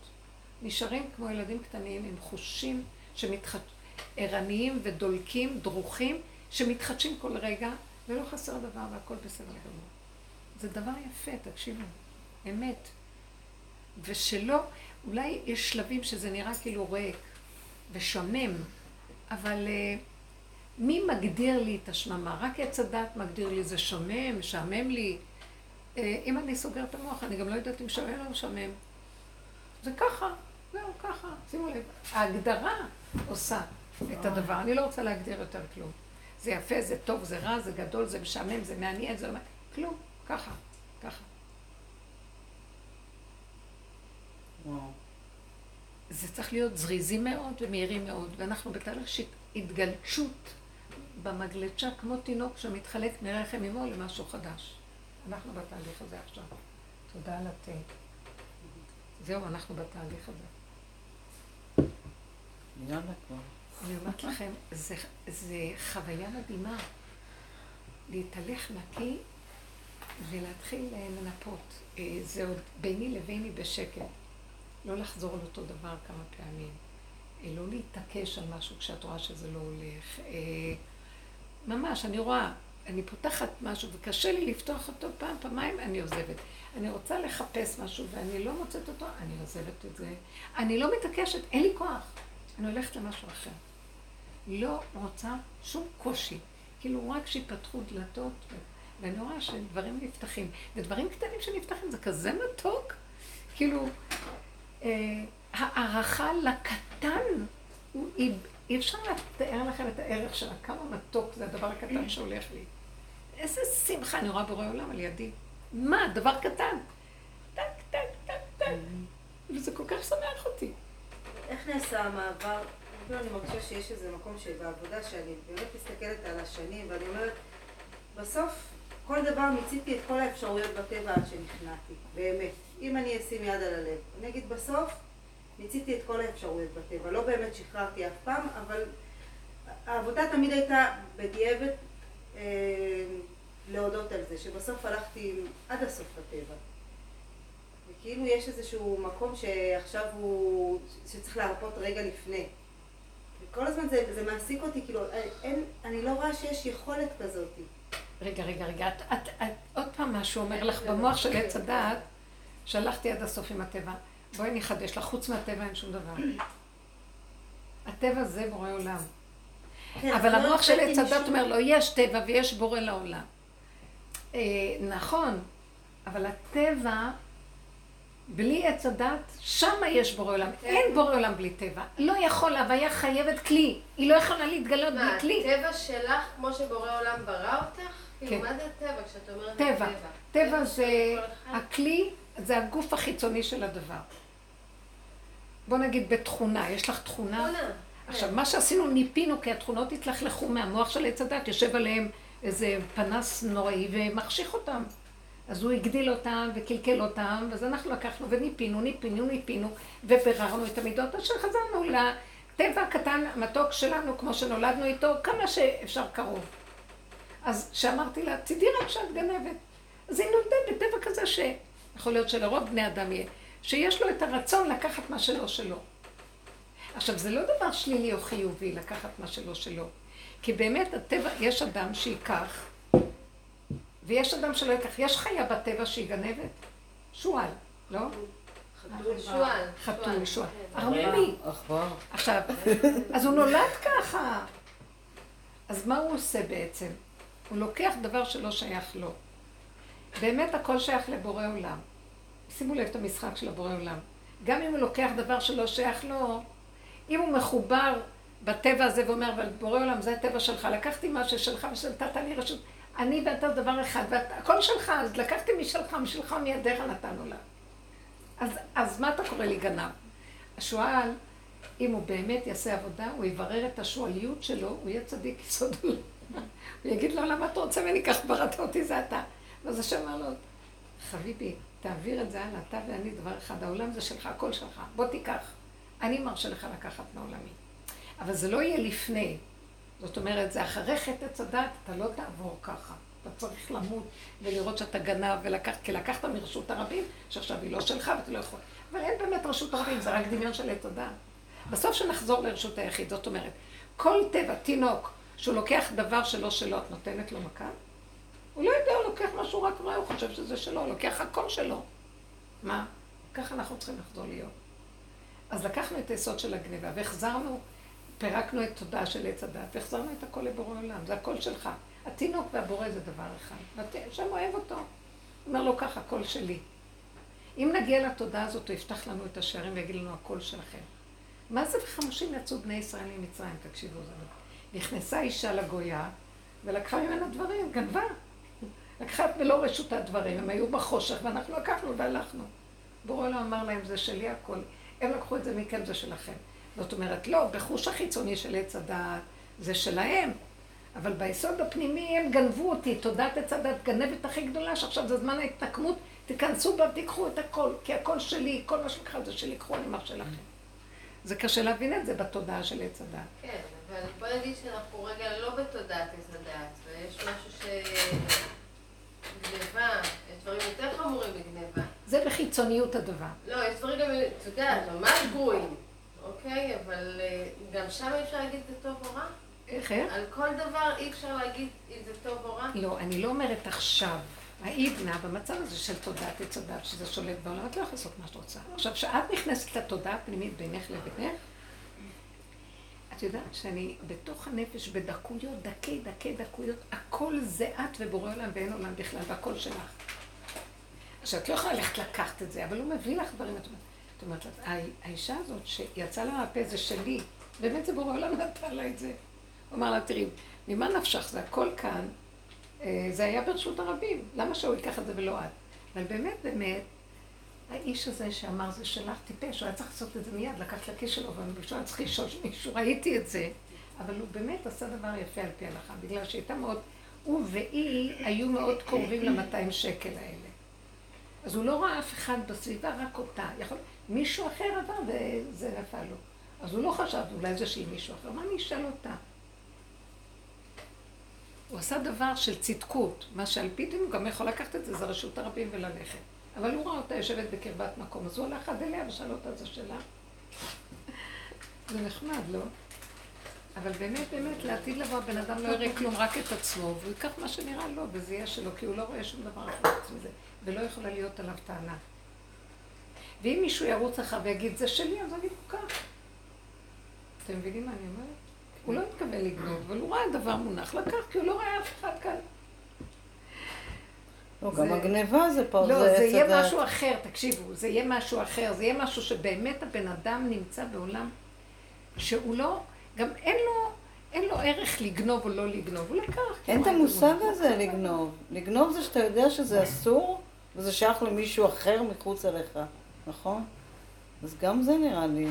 נשארים כמו ילדים קטנים עם חושים שמתחדשים. ערניים ודולקים, דרוכים, שמתחדשים כל רגע, ולא חסר דבר והכל בסדר גמור. זה דבר יפה, תקשיבו, אמת. ושלא, אולי יש שלבים שזה נראה כאילו ריק ושומם, אבל uh, מי מגדיר לי את השממה? רק עץ הדת מגדיר לי, זה שומם, משעמם לי. Uh, אם אני סוגר את המוח, אני גם לא יודעת אם שומם או משעמם. זה ככה, זהו, ככה, שימו לב. ההגדרה עושה. את הדבר. אני לא רוצה להגדיר יותר כלום. זה יפה, זה טוב, זה רע, זה גדול, זה משעמם, זה מעניין, זה לא... כלום, ככה, ככה. וואו. זה צריך להיות זריזי מאוד ומהירי מאוד, ואנחנו בתהליך של התגלשות במגלצ'ה כמו תינוק שמתחלק מרחם אמו למשהו חדש. אנחנו בתהליך הזה עכשיו. תודה על התה. זהו, אנחנו בתהליך הזה. אני אומרת לכם, זה, זה חוויה מדהימה להתהלך נקי ולהתחיל לנפות. אה, זה עוד ביני לביני בשקט. לא לחזור על אותו דבר כמה פעמים. אה, לא להתעקש על משהו כשאת רואה שזה לא הולך. אה, ממש, אני רואה, אני פותחת משהו וקשה לי לפתוח אותו פעם, פעמיים, אני עוזבת. אני רוצה לחפש משהו ואני לא מוצאת אותו, אני עוזבת את זה. אני לא מתעקשת, אין לי כוח. אני הולכת למשהו אחר. לא רוצה שום קושי. כאילו רק שיפתחו דלתות, ואני רואה שדברים נפתחים. ודברים קטנים שנפתחים זה כזה מתוק. כאילו, אה, הערכה לקטן, הוא, אי, אפשר לתאר לכם את הערך שלה, כמה מתוק זה הדבר הקטן שהולך לי. איזה שמחה אני רואה בורא עולם על ידי. מה, דבר קטן. טק, טק, טק, טק. וזה כל כך שמח אותי. איך נעשה המעבר? אפילו אני מרגישה שיש איזה מקום שבעבודה שאני באמת מסתכלת על השנים ואני אומרת, בסוף כל דבר מיציתי את כל האפשרויות בטבע עד שנכנעתי, באמת. אם אני אשים יד על הלב. אני אגיד בסוף, מיציתי את כל האפשרויות בטבע. לא באמת שחררתי אף פעם, אבל העבודה תמיד הייתה בדיעבד להודות על זה, שבסוף הלכתי עד הסוף בטבע. וכאילו יש איזשהו מקום שעכשיו הוא, שצריך להרפות רגע לפני. וכל הזמן זה, זה מעסיק אותי, כאילו, אין, אני לא רואה שיש יכולת כזאת. רגע, רגע, רגע, את, את, את, עוד פעם משהו אומר לך במוח של עץ הדעת, שהלכתי עד הסוף עם הטבע. בואי נחדש לך, חוץ מהטבע אין שום דבר. הטבע זה בורא עולם. כן, אבל לא המוח של עץ הדת אומר לו, יש טבע ויש בורא לעולם. אה, נכון, אבל הטבע, בלי עץ הדת, שמה יש בורא עולם. אין בורא עולם בלי טבע. לא יכול, הוויה חייבת כלי. היא לא יכולה להתגלות מה, בלי כלי. הטבע שלך, כמו שבורא עולם ברא אותך? כאילו, כן. מה זה הטבע כשאת אומרת טבע. טבע זה? הכלי, זה הגוף החיצוני של הדבר. בוא נגיד בתכונה, יש לך תכונה? תכונה, עכשיו. מה שעשינו, ניפינו, כי התכונות התלכלכו מהמוח של עץ הדת, יושב עליהם איזה פנס נוראי ומחשיך אותם. אז הוא הגדיל אותם וקלקל אותם, אז אנחנו לקחנו וניפינו, ניפינו, ניפינו, וביררנו את המידות, עד שחזרנו לטבע הקטן, המתוק שלנו, כמו שנולדנו איתו, כמה שאפשר קרוב. אז שאמרתי לה, תדעי רק שאת גנבת. אז היא נולדה בטבע כזה שיכול להיות שלרוב בני אדם יהיה, שיש לו את הרצון לקחת מה שלא שלו. עכשיו, זה לא דבר שלילי או חיובי לקחת מה שלא שלו. כי באמת הטבע, יש אדם שייקח, ויש אדם שלא ייקח. יש חיה בטבע שהיא גנבת? שועל, לא? חתול שועל. חתול, שועל. כן. ערמומי. עכבר. עכשיו, אז הוא נולד ככה. אז מה הוא עושה בעצם? הוא לוקח דבר שלא שייך לו. באמת הכל שייך לבורא עולם. שימו לב את המשחק של הבורא עולם. גם אם הוא לוקח דבר שלא שייך לו, אם הוא מחובר בטבע הזה ואומר, אבל בורא עולם זה הטבע שלך, לקחתי מה ששלך ונתת לי רשות, אני ואתה דבר אחד, והכל שלך, אז לקחתי משלך, משלך מידיך נתנו לה. אז, אז מה אתה קורא לי גנב? השועל, אם הוא באמת יעשה עבודה, הוא יברר את השועליות שלו, הוא יהיה צדיק יסוד. הוא יגיד לו, למה אתה רוצה ממני כך בראת אותי, זה אתה. ואז השם אמר לו, חביבי, תעביר את זה הלאה, אתה ואני דבר אחד, העולם זה שלך, הכל שלך, בוא תיקח. אני מרשה לך לקחת מעולמי. אבל זה לא יהיה לפני. זאת אומרת, זה אחרי חטא עץ הדת, אתה לא תעבור ככה. אתה צריך למות ולראות שאתה גנב ולקחת, כי לקחת מרשות הרבים, שעכשיו היא לא שלך ואתה לא יכול. אבל אין באמת רשות הרבים, זה רק דמיון של עץ הדת. בסוף שנחזור לרשות היחיד, זאת אומרת, כל טבע, תינוק, שהוא לוקח דבר שלא שלו, את נותנת לו מכה? הוא לא יודע, הוא לוקח משהו רק רואה, הוא חושב שזה שלו, הוא לוקח הכל שלו. מה? ככה אנחנו צריכים לחזור להיות. אז לקחנו את היסוד של הגניבה והחזרנו, פירקנו את תודעה של עץ הדת והחזרנו את הכל לבורא עולם, זה הכל שלך. התינוק והבורא זה דבר אחד, והשם אוהב אותו. אומר לו ככה, הכל שלי. אם נגיע לתודעה הזאת, הוא יפתח לנו את השערים ויגיד לנו הכל שלכם. מה זה וחמושים יצאו בני ישראל ממצרים, תקשיבו, זה לא. נכנסה אישה לגויה ולקחה ממנה דברים, גנבה. לקחה את מלוא רשות הדברים, הם היו בחושך ואנחנו לקחנו והלכנו. בורא לא אמר להם, זה שלי הכל. הם לקחו את זה מכם, זה שלכם. זאת אומרת, לא, בחוש החיצוני של עץ הדעת זה שלהם, אבל ביסוד הפנימי הם גנבו אותי, תודעת עץ הדת גנבת הכי גדולה, שעכשיו זה זמן ההתנקמות, תיכנסו בה, תיקחו את הכל, כי הכל שלי, כל מה שלך זה שלי, קחו אני מה שלכם. זה קשה להבין את זה בתודעה של עץ הדת. כן, אבל בוא נגיד שאנחנו רגע לא בתודעת עץ הדעת, ויש משהו ש... גניבה, יש דברים יותר חמורים מגניבה. זה בחיצוניות הדבר. לא, יש דברים גם, את יודעת, ממש גרועים, אוקיי? אבל אה, גם שם אפשר להגיד זה טוב או רע? איך, איך? על כל דבר אי אפשר להגיד אם זה טוב או רע? לא, אני לא אומרת עכשיו. העידנה במצב הזה של תודעת עץ הדת, שזה שולט בעולם, את לא יכולה לעשות מה שאת רוצה. עכשיו, כשאת נכנסת לתודעה הפנימית בינך לבינך, את יודעת שאני בתוך הנפש, בדקויות, דקי דקי דקויות, הכל זה את ובורא עולם ואין עולם בכלל, והכל שלך. עכשיו, את לא יכולה ללכת לקחת את זה, אבל הוא מביא לך דברים. את אומרת, האישה הזאת שיצאה לה מהפה זה שלי, באמת זה בורא עולם נתן לה את זה. הוא אמר לה, תראי, ממה נפשך? זה הכל כאן. אה, זה היה ברשות הרבים. למה שהוא ייקח את זה ולא את? אבל באמת, באמת, האיש הזה שאמר זה שלך טיפש, הוא היה צריך לעשות את זה מיד, לקח לכיס שלו, ובשביל היה צריך לשאול מישהו, ראיתי את זה. אבל הוא באמת עשה דבר יפה על פי ההלכה, בגלל שהייתה מאוד, הוא והיא היו מאוד קרובים ל-200 שקל האלה. אז הוא לא ראה אף אחד בסביבה, רק אותה. יכול... מישהו אחר עבר וזה נפל לו. אז הוא לא חשב, אולי זה שהיא מישהו אחר, מה אני אשאל אותה? הוא עשה דבר של צדקות, מה שעל פי דין הוא גם יכול לקחת את זה, זה רשות הרבים וללכת. אבל הוא ראה אותה יושבת בקרבת מקום, אז הוא הלך עד אליה ושאל אותה, זה שלה. זה נחמד, לא? אבל באמת, באמת, לעתיד לבוא הבן אדם לא יראה כלום, רק את עצמו, והוא ייקח מה שנראה לו, וזה יהיה שלו, כי הוא לא רואה שום דבר אחר חוץ מזה, ולא יכולה להיות עליו טענה. ואם מישהו ירוץ אחריו ויגיד, זה שלי, אז אני כל כך. אתם מבינים מה אני אומרת? הוא לא התכוון לגנוב, אבל הוא ראה דבר מונח, לקח, כי הוא לא ראה אף אחד כאן. לא, גם הגניבה זה פה, לא, זה יהיה משהו אחר, תקשיבו, זה יהיה משהו אחר, זה יהיה משהו שבאמת הבן אדם נמצא בעולם שהוא לא, גם אין לו, אין לו ערך לגנוב או לא לגנוב, הוא לקח. אין את המושג הזה לגנוב. לגנוב זה שאתה יודע שזה אסור, וזה שייך למישהו אחר מחוץ אליך, נכון? אז גם זה נראה לי...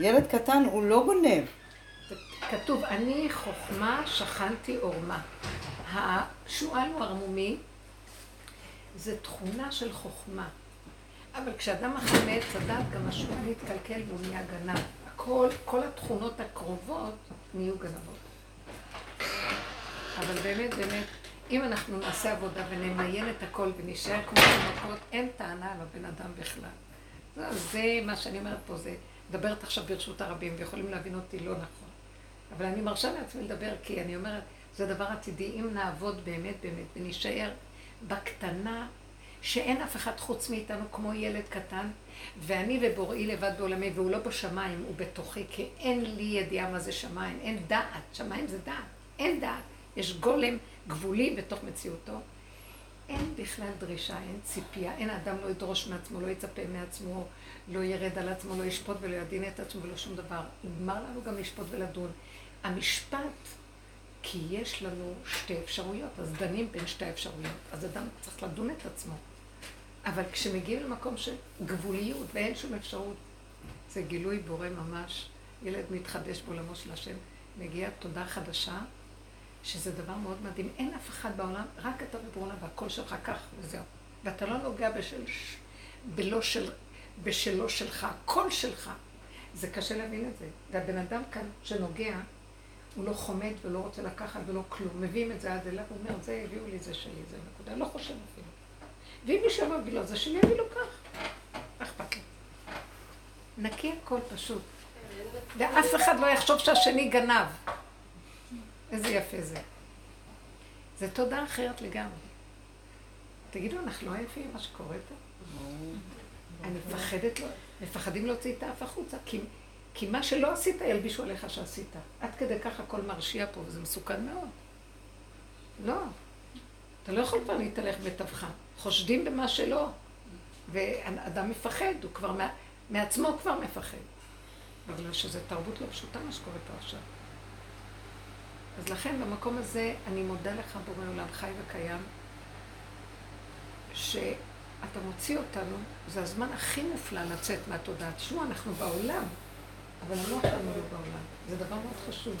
ילד קטן הוא לא גונב. כתוב, אני חוכמה שכנתי עורמה. השועל הוא ערמומי, זה תכונה של חוכמה. אבל כשאדם מעץ הדת, גם השועל מתקלקל והוא נהיה גנב. הכל, כל התכונות הקרובות נהיו גנבות. אבל באמת, באמת, אם אנחנו נעשה עבודה ונמיין את הכל ונשאר כמו תינוקות, אין טענה על הבן אדם בכלל. זה, זה מה שאני אומרת פה, זה מדברת עכשיו ברשות הרבים, ויכולים להבין אותי לא נכון. אבל אני מרשה לעצמי לדבר, כי אני אומרת, זה דבר עתידי. אם נעבוד באמת באמת ונישאר בקטנה, שאין אף אחד חוץ מאיתנו כמו ילד קטן, ואני ובוראי לבד בעולמי, והוא לא בשמיים, הוא בתוכי, כי אין לי ידיעה מה זה שמיים, אין דעת, שמיים זה דעת, אין דעת. יש גולם גבולי בתוך מציאותו. אין בכלל דרישה, אין ציפייה, אין אדם לא ידרוש מעצמו, לא יצפה מעצמו, לא ירד על עצמו, לא ישפוט ולא ידין את עצמו ולא שום דבר. נגמר לנו גם לשפוט ולדון. המשפט, כי יש לנו שתי אפשרויות, אז דנים בין שתי אפשרויות. אז אדם צריך לדון את עצמו. אבל כשמגיעים למקום של גבוליות ואין שום אפשרות, זה גילוי בורא ממש. ילד מתחדש בעולמו של השם, מגיעה תודה חדשה, שזה דבר מאוד מדהים. אין אף אחד בעולם, רק אתה ובורא והכל שלך כך וזהו. ואתה לא נוגע בשל, בלא של, בשלו שלך, הכל שלך. זה קשה להבין את זה. והבן אדם כאן שנוגע, הוא לא חומד ולא רוצה לקחת ולא כלום. מביאים את זה עד אליו, הוא אומר, זה הביאו לי, זה שלי, זה נקודה. לא חושב אפילו. ואם מישהו אמר בגלל זה שלי, יביא לו כך. אכפת לי. נקי הכל פשוט. ואף אחד לא יחשוב שהשני גנב. איזה יפה זה. זה תודה אחרת לגמרי. תגידו, אנחנו לא יפים מה שקורה פה? אני מפחדת, לא, מפחדים להוציא את האף החוצה, כי, כי מה שלא עשית ילבישו עליך שעשית. עד כדי כך הכל מרשיע פה, וזה מסוכן מאוד. לא. אתה לא יכול כבר להתהלך בתווך. חושדים במה שלא. ואדם מפחד, הוא כבר מעצמו כבר מפחד. בגלל שזו תרבות לא פשוטה מה שקורה פה עכשיו. אז לכן במקום הזה אני מודה לך בורא עולם חי וקיים, שאתה מוציא אותנו, זה הזמן הכי מופלא לצאת מהתודעה. תשמעו, אנחנו בעולם, אבל המוח שלנו לא בעולם. זה דבר מאוד חשוב.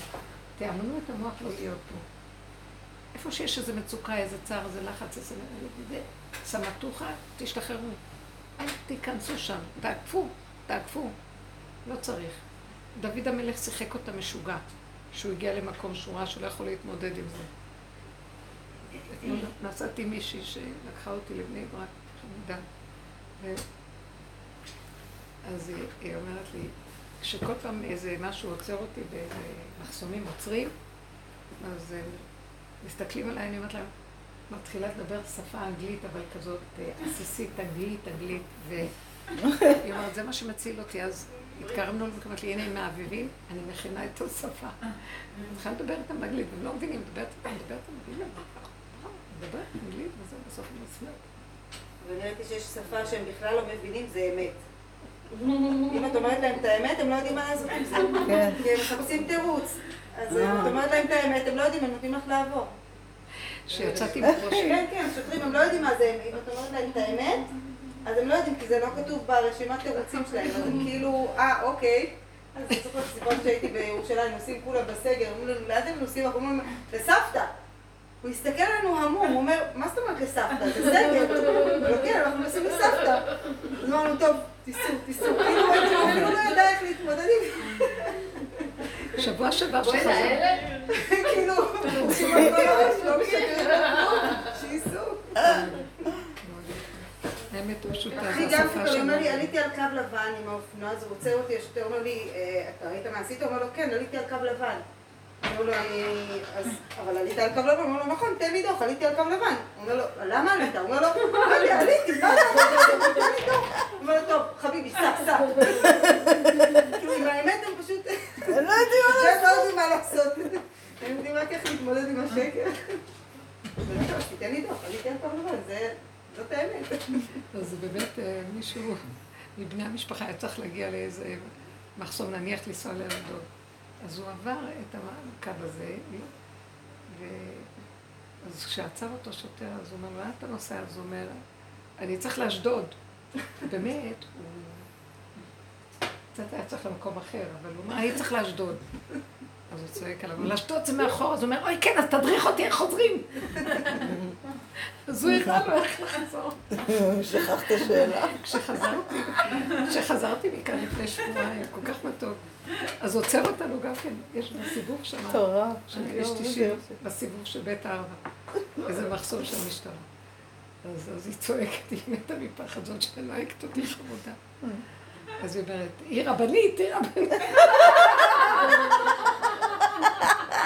תאמנו את המוח לא להיות פה. איפה שיש איזו מצוקה, איזה צער, איזה לחץ, איזה... סמטוחה, תשתחררו. אל תיכנסו שם, תעקפו, תעקפו. לא צריך. דוד המלך שיחק אותה משוגע. שהוא הגיע למקום שורה שלא יכול להתמודד עם זה. נסעתי מישהי שלקחה אותי לבני ברק, חמודה. אז היא, היא אומרת לי, כשכל פעם איזה משהו עוצר אותי באיזה מחסומים עוצרים, אז אה, מסתכלים עליי, אני אומרת להם, מתחילה לדבר שפה אנגלית, אבל כזאת אה, עסיסית, אנגלית, אנגלית, והיא אומרת, זה מה שמציל אותי, אז התקרבנו אליו, אמרת לי, הנה הם מהאביבים, אני מכינה את השפה. אני צריכה לדבר איתם באנגלית, הם לא מבינים, מדברת איתם, מדברת איתם, מדברת אנגלית, וזה בסוף הם נפלט. ואני ראיתי שיש שפה שהם בכלל לא מבינים, זה אמת. אם את אומרת להם את האמת, הם לא יודעים מה לעשות עם זה. כן. כי הם מחפשים תירוץ. אז אה. את אומרת להם את האמת, הם לא יודעים, הם נותנים לך לעבור. שיצאתי בראשי, כן, כן, שוטרים, הם לא יודעים מה זה, אם את אומרת להם את האמת, אז הם לא יודעים, כי זה לא כתוב ברשימת תירוצים שלהם, אז הם כאילו, אה, אוקיי. אז אני זוכרת סיפור שהייתי בירושלים, נוסעים כולם בסגר, אומרים לנו, לאן אתם נוסעים? אנחנו אומרים, לסבתא. הוא הסתכל עלינו המום, הוא אומר, מה זאת אומרת לסבתא? זה סגר. הוא לא, כן, אנחנו נוסעים לסבתא. אז אמרנו, טוב, תיסעו, תיסעו. כאילו, הוא אפילו לא ידע איך להתמודד עם שבוע שעבר בואי שחזרתי, לאלה. כאילו, כמעט הרש לא. האמת פשוטה, אחי גם פתאום אומר לי. עליתי על קו לבן עם האופנוע, אז הוא עוצר אותי, השוטר אומר לי, "אה, אתה ראית מה עשית? הוא אומר לו, כן, עליתי על קו לבן. אומר לו, "אני- אז, אבל עלית על קו לבן? הוא אומר לו, נכון, תן לי דוח, עליתי על קו לבן. הוא אומר לו, למה עלית? הוא אומר לו, "אמר לי, עליתי, מה אתה תן לי דוח. הוא אומר לו, טוב, חביבי, סע, סע. כאילו, עם האמת הם פשוט, הם לא יודעים מה לא לעשות. הם יודעים רק איך להתמודד עם השקר. אז טוב, תיתן לי דוח, עליתי על קו לבן, זה- זאת האמת. אז באמת אה, מישהו מבני המשפחה היה צריך להגיע לאיזה מחסום, נניח לנסוע לאשדוד. אז הוא עבר את הקו הזה, ו... אז כשעצר אותו שוטר, אז הוא אומר לאן אתה נוסע? אז הוא אומר, אני צריך לאשדוד. באמת, הוא קצת היה צריך למקום אחר, אבל הוא אומר, אני צריך לאשדוד. אז הוא צועק עליו, אבל זה מאחור, אז הוא אומר, אוי כן, אז תדריך אותי איך חוזרים. אז הוא הראה לו איך לחזור. שכח את השאלה. כשחזרתי, כשחזרתי מכאן לפני שבועיים, כל כך מתוק. אז עוצר אותנו גם כן, יש בסיבוב שם, אני כביש לא 90, יודעת. בסיבוב של בית הארבע. איזה מחסום של משטרה. אז, אז היא צועקת, היא מתה מפחד, זאת שנוהגת אותי חמודה. אז היא אומרת, היא רבנית, היא רבנית.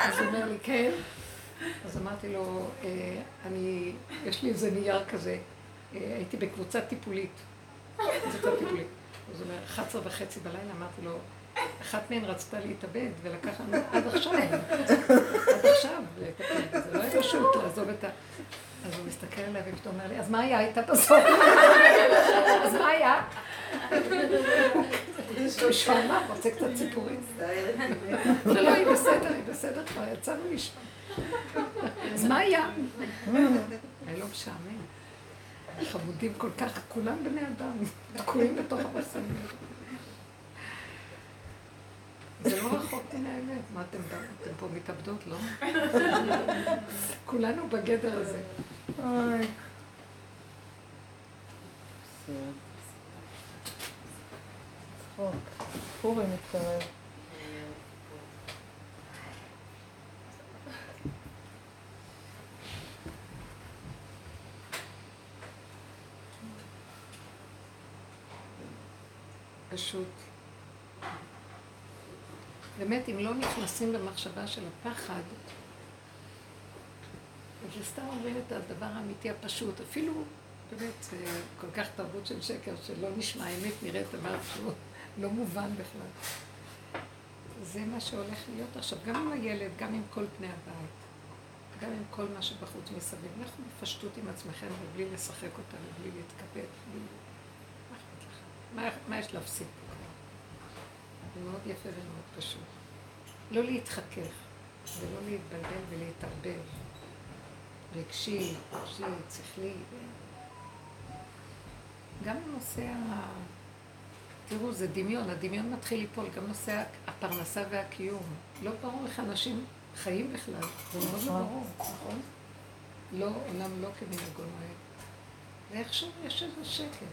אז הוא אומר לי, כן. אז אמרתי לו, "אה, אני, יש לי איזה נייר כזה, אה, הייתי בקבוצה טיפולית. קבוצה טיפולית. אז הוא אומר, 11 וחצי בלילה, אמרתי לו, אחת מהן רצתה להתאבד, ולקח לנו עד עכשיו, עד עכשיו בזה, לא היה פשוט לעזוב את ה... אז הוא מסתכל עליי ופתאום אומר לי, אז מה היה איתה בסוף? אז מה היה? משועמם, רוצה קצת ציפורים. לא, היא בסדר, היא בסדר, כבר יצאנו משם. אז מה היה? היה לא משעמם. חמודים כל כך, כולם בני אדם, תקועים בתוך המחסנים. זה לא רחוק מן האמת. מה אתם פה מתאבדות, לא? כולנו בגדר הזה. אוי. צחוק. פורים מתקרב. פשוט. באמת, אם לא נכנסים למחשבה של הפחד, אז סתם אומרים את הדבר האמיתי הפשוט. אפילו, באמת, זה כל כך תרבות של שקר, שלא נשמע האמת, נראית דבר שהוא לא מובן בכלל. זה מה שהולך להיות עכשיו, גם עם הילד, גם עם כל פני הבית, גם עם כל מה שבחוץ מסביב. לכו בפשטות עם עצמכם ובלי לשחק אותה ובלי להתכבד. בלי... מה, מה יש להפסיד פה כבר? זה מאוד יפה ומאוד פשוט. לא להתחכך ולא להתבלבל ולהתערבב. רגשי, רגשי, שכלי. גם הנושא ה... תראו, זה דמיון, הדמיון מתחיל ליפול, גם נושא הפרנסה והקיום. לא ברור איך אנשים חיים בכלל, זה מאוד לא ברור, נכון? לא, עולם לא כמנהגו נוהג. ואיכשהו יש איזה שקט.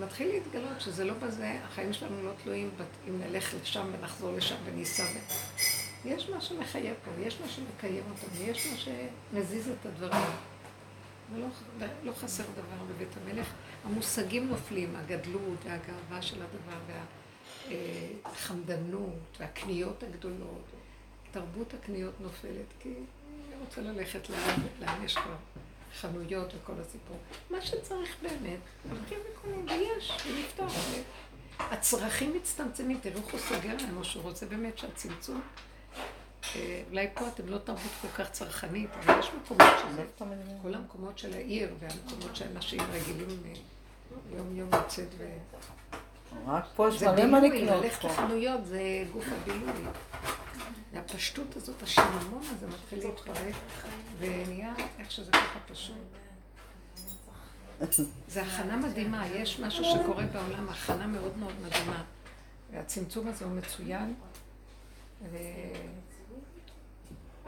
מתחיל להתגלות שזה לא בזה, החיים שלנו לא תלויים אם נלך לשם ונחזור לשם וניסע. ו- יש מה שמחייב פה, יש מה שמקיים אותנו, יש מה שמזיז את הדברים. ולא לא חסר דבר בבית המלך. המושגים נופלים, הגדלות והגאווה של הדבר, החמדנות והקניות הגדולות. תרבות הקניות נופלת, כי אני רוצה ללכת לאן, לאן יש כבר חנויות וכל הסיפור. מה שצריך באמת, הולכים וקונים, ויש, ונפתח. הצרכים מצטמצמים, תראו איך הוא סוגר או שהוא רוצה באמת שהצמצום... אה, אולי פה אתם לא תרבות כל כך צרכנית, אבל יש מקומות שזה, כל המקומות של העיר והמקומות שאנשים רגילים אה, יום יום לצאת ו... רק פה יש זה מלא מה לקנות ללכת פה. לחנויות זה גוף הבילוי. והפשטות הזאת, השיממון הזה מתחיל להתפרק, ונהיה איך שזה ככה פשוט. זה הכנה מדהימה, יש משהו שקורה בעולם, הכנה מאוד מאוד מדהימה. והצמצום הזה הוא מצוין, ו...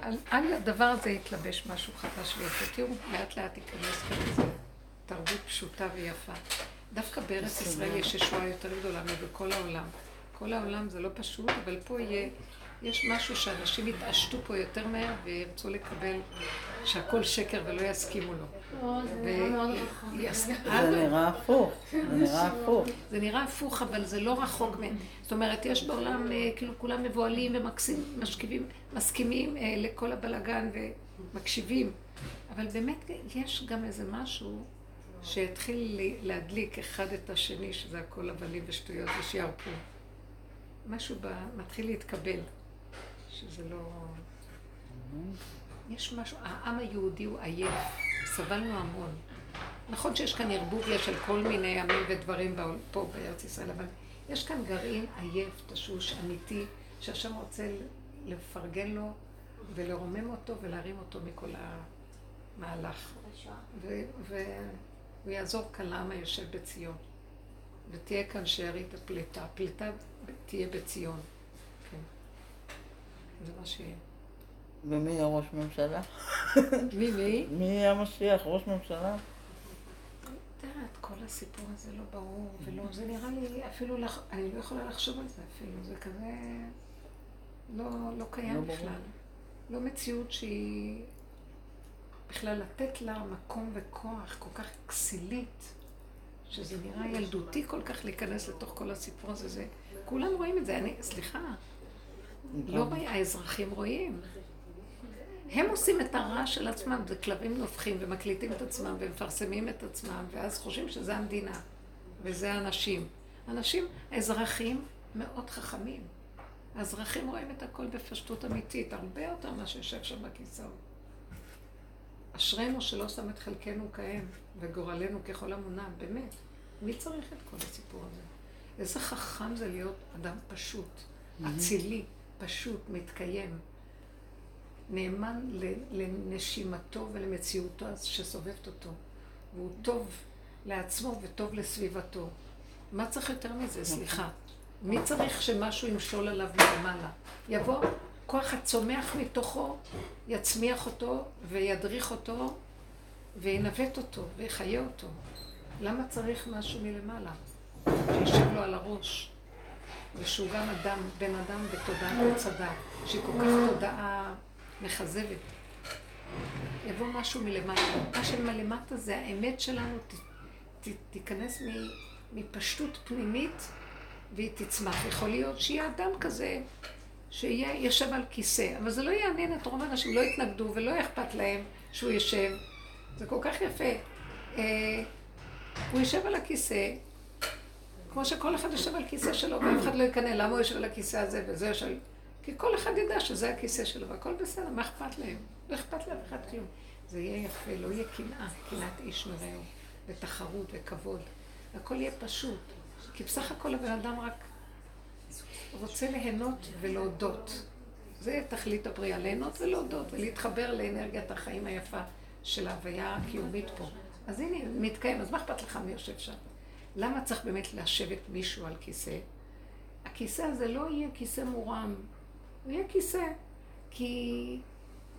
על, על הדבר הזה יתלבש משהו חדש ויפה. תראו, לאט לאט ייכנס כאן איזה תרבות פשוטה ויפה. דווקא בארץ ישראל יש ישועה יותר גדולה מבכל העולם. כל העולם זה לא פשוט, אבל פה יהיה, יש משהו שאנשים יתעשתו פה יותר מהר וירצו לקבל שהכל שקר ולא יסכימו לו. זה נראה הפוך, זה נראה הפוך. זה נראה הפוך, אבל זה לא רחוק מהם. זאת אומרת, יש בעולם, אה, כאילו כולם מבוהלים ומשכיבים, מסכימים אה, לכל הבלגן ומקשיבים. אבל באמת יש גם איזה משהו שהתחיל להדליק אחד את השני, שזה הכל אבנים ושטויות ושיערפו. משהו ב... מתחיל להתקבל, שזה לא... יש משהו, העם היהודי הוא עייף, סבלנו המון. נכון שיש כאן ערבוביה של כל מיני עמים ודברים פה בארץ ישראל, אבל יש כאן גרעין עייף, תשוש, אמיתי, שהשם רוצה לפרגן לו ולרומם אותו ולהרים אותו מכל המהלך. והוא יעזור כאן לעם היושב בציון. ותהיה כאן שארית הפליטה. הפליטה תהיה בציון. זה מה שיהיה. ומי יהיה ראש ממשלה? מי מי? מי יהיה המשיח? ראש ממשלה? יודעת, כל הסיפור הזה לא ברור, ולא, זה נראה לי אפילו, לח... אני לא יכולה לחשוב על זה אפילו, זה כזה לא, לא לא קיים ברור. בכלל. לא מציאות שהיא בכלל לתת לה מקום וכוח כל כך כסילית, שזה נראה ילדותי כל כך להיכנס לתוך כל הסיפור הזה. זה, כולם רואים את זה, אני, סליחה, לא רואים, האזרחים רואים. הם עושים את הרע של עצמם, זה כלבים נובחים ומקליטים את עצמם ומפרסמים את עצמם, ואז חושבים שזה המדינה וזה האנשים. אנשים, האזרחים מאוד חכמים. האזרחים רואים את הכל בפשטות אמיתית, הרבה יותר ממה שיושב שם בכיסאות. אשרינו שלא שם את חלקנו כהם, וגורלנו ככל אמונם, באמת. מי צריך את כל הסיפור הזה? איזה חכם זה להיות אדם פשוט, אצילי, פשוט, מתקיים. נאמן לנשימתו ולמציאותו שסובבת אותו. והוא טוב לעצמו וטוב לסביבתו. מה צריך יותר מזה? סליחה. מי צריך שמשהו ימשול עליו מלמעלה? יבוא כוח הצומח מתוכו, יצמיח אותו וידריך אותו וינווט אותו ויחיה אותו. למה צריך משהו מלמעלה? שישב לו על הראש. ושהוא גם אדם, בן אדם בתודעת הצדה, שהיא כל כך תודעה מכזבת. יבוא משהו מלמטה. מה שמלמטה זה האמת שלנו, ת, ת, תיכנס מפשטות פנימית והיא תצמח. יכול להיות שיהיה אדם כזה יושב על כיסא, אבל זה לא יעניין את רוב האנשים, לא יתנגדו ולא אכפת להם שהוא יושב. זה כל כך יפה. אה, הוא יושב על הכיסא, כמו שכל אחד יושב על כיסא שלו, ואף אחד לא יקנא למה הוא יושב על הכיסא הזה וזה יושב... כי כל אחד ידע שזה הכיסא שלו, והכל בסדר, מה אכפת להם? לא אכפת לאף אחד כלום. זה יהיה יפה, לא יהיה קנאה, קנאת איש מרעהו, ותחרות וכבוד. הכל יהיה פשוט. כי בסך הכל הבן אדם רק רוצה ליהנות ולהודות. זה תכלית הבריאה, ליהנות ולהודות, ולהתחבר לאנרגיית החיים היפה של ההוויה הקיומית פה. אז הנה, מתקיים, אז מה אכפת לך מי יושב שם? למה צריך באמת לשבת מישהו על כיסא? הכיסא הזה לא יהיה כיסא מורם, הוא יהיה כיסא, כי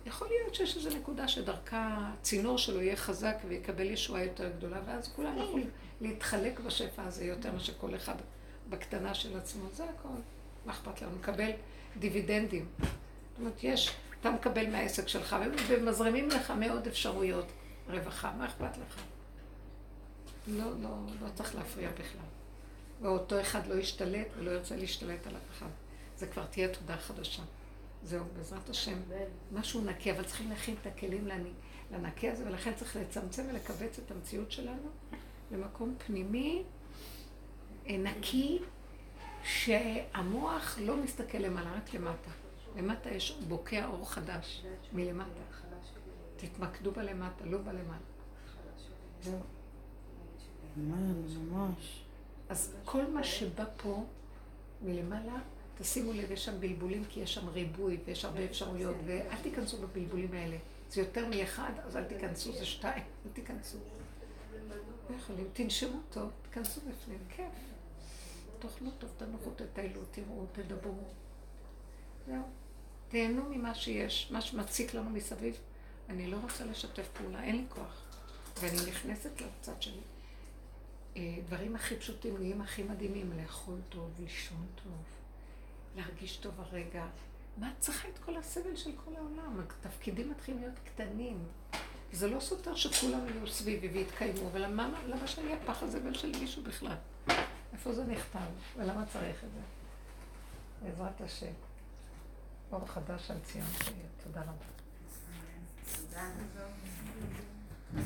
יכול להיות שיש איזו נקודה שדרכה הצינור שלו יהיה חזק ויקבל ישועה יותר גדולה, ואז כולם יכולים להתחלק בשפע הזה יותר מאשר כל אחד בקטנה של עצמו, זה הכל. מה אכפת לנו? מקבל דיבידנדים. זאת אומרת, יש, אתה מקבל מהעסק שלך, ומזרימים לך מאוד אפשרויות רווחה, מה אכפת לך? לא, לא, לא צריך להפריע בכלל. ואותו אחד לא ישתלט ולא ירצה להשתלט על אף אחד. זה כבר תהיה תודה חדשה. זהו, בעזרת השם. משהו נקי, אבל צריכים להכין את הכלים לנקי הזה, ולכן צריך לצמצם ולכווץ את המציאות שלנו למקום פנימי, אה, נקי, שהמוח לא מסתכל למעלה, רק למטה. למטה יש בוקע אור חדש, מלמטה. תתמקדו בלמטה, לא בלמעלה. זהו. ממש. אז כל מה שבא פה מלמעלה, תשימו לב, יש שם בלבולים, כי יש שם ריבוי ויש הרבה אפשרויות, ואל תיכנסו בבלבולים האלה. זה יותר מאחד, אז אל תיכנסו, זה שתיים, אל תיכנסו. לא יכולים, תנשמו טוב, תיכנסו בפנים, כיף. תאכלו טוב, תנוחו, תטיילו, תראו, תדברו. זהו. תהנו ממה שיש, מה שמציק לנו מסביב. אני לא רוצה לשתף פעולה, אין לי כוח. ואני נכנסת לצד שלי. אה, הדברים הכי פשוטים נהיים הכי מדהימים, לאכול טוב, לישון טוב, להרגיש טוב הרגע. מה צריך את כל הסבל של כל העולם? התפקידים מתחילים להיות קטנים. זה לא סותר שכולם יהיו סביבי ויתקיימו, אבל למה, למה שאני הפח הזבל של מישהו בכלל? איפה זה נכתב? ולמה צריך את זה? בעזרת השם. אור חדש על ציון שיהיה. תודה רבה. תודה. רבה.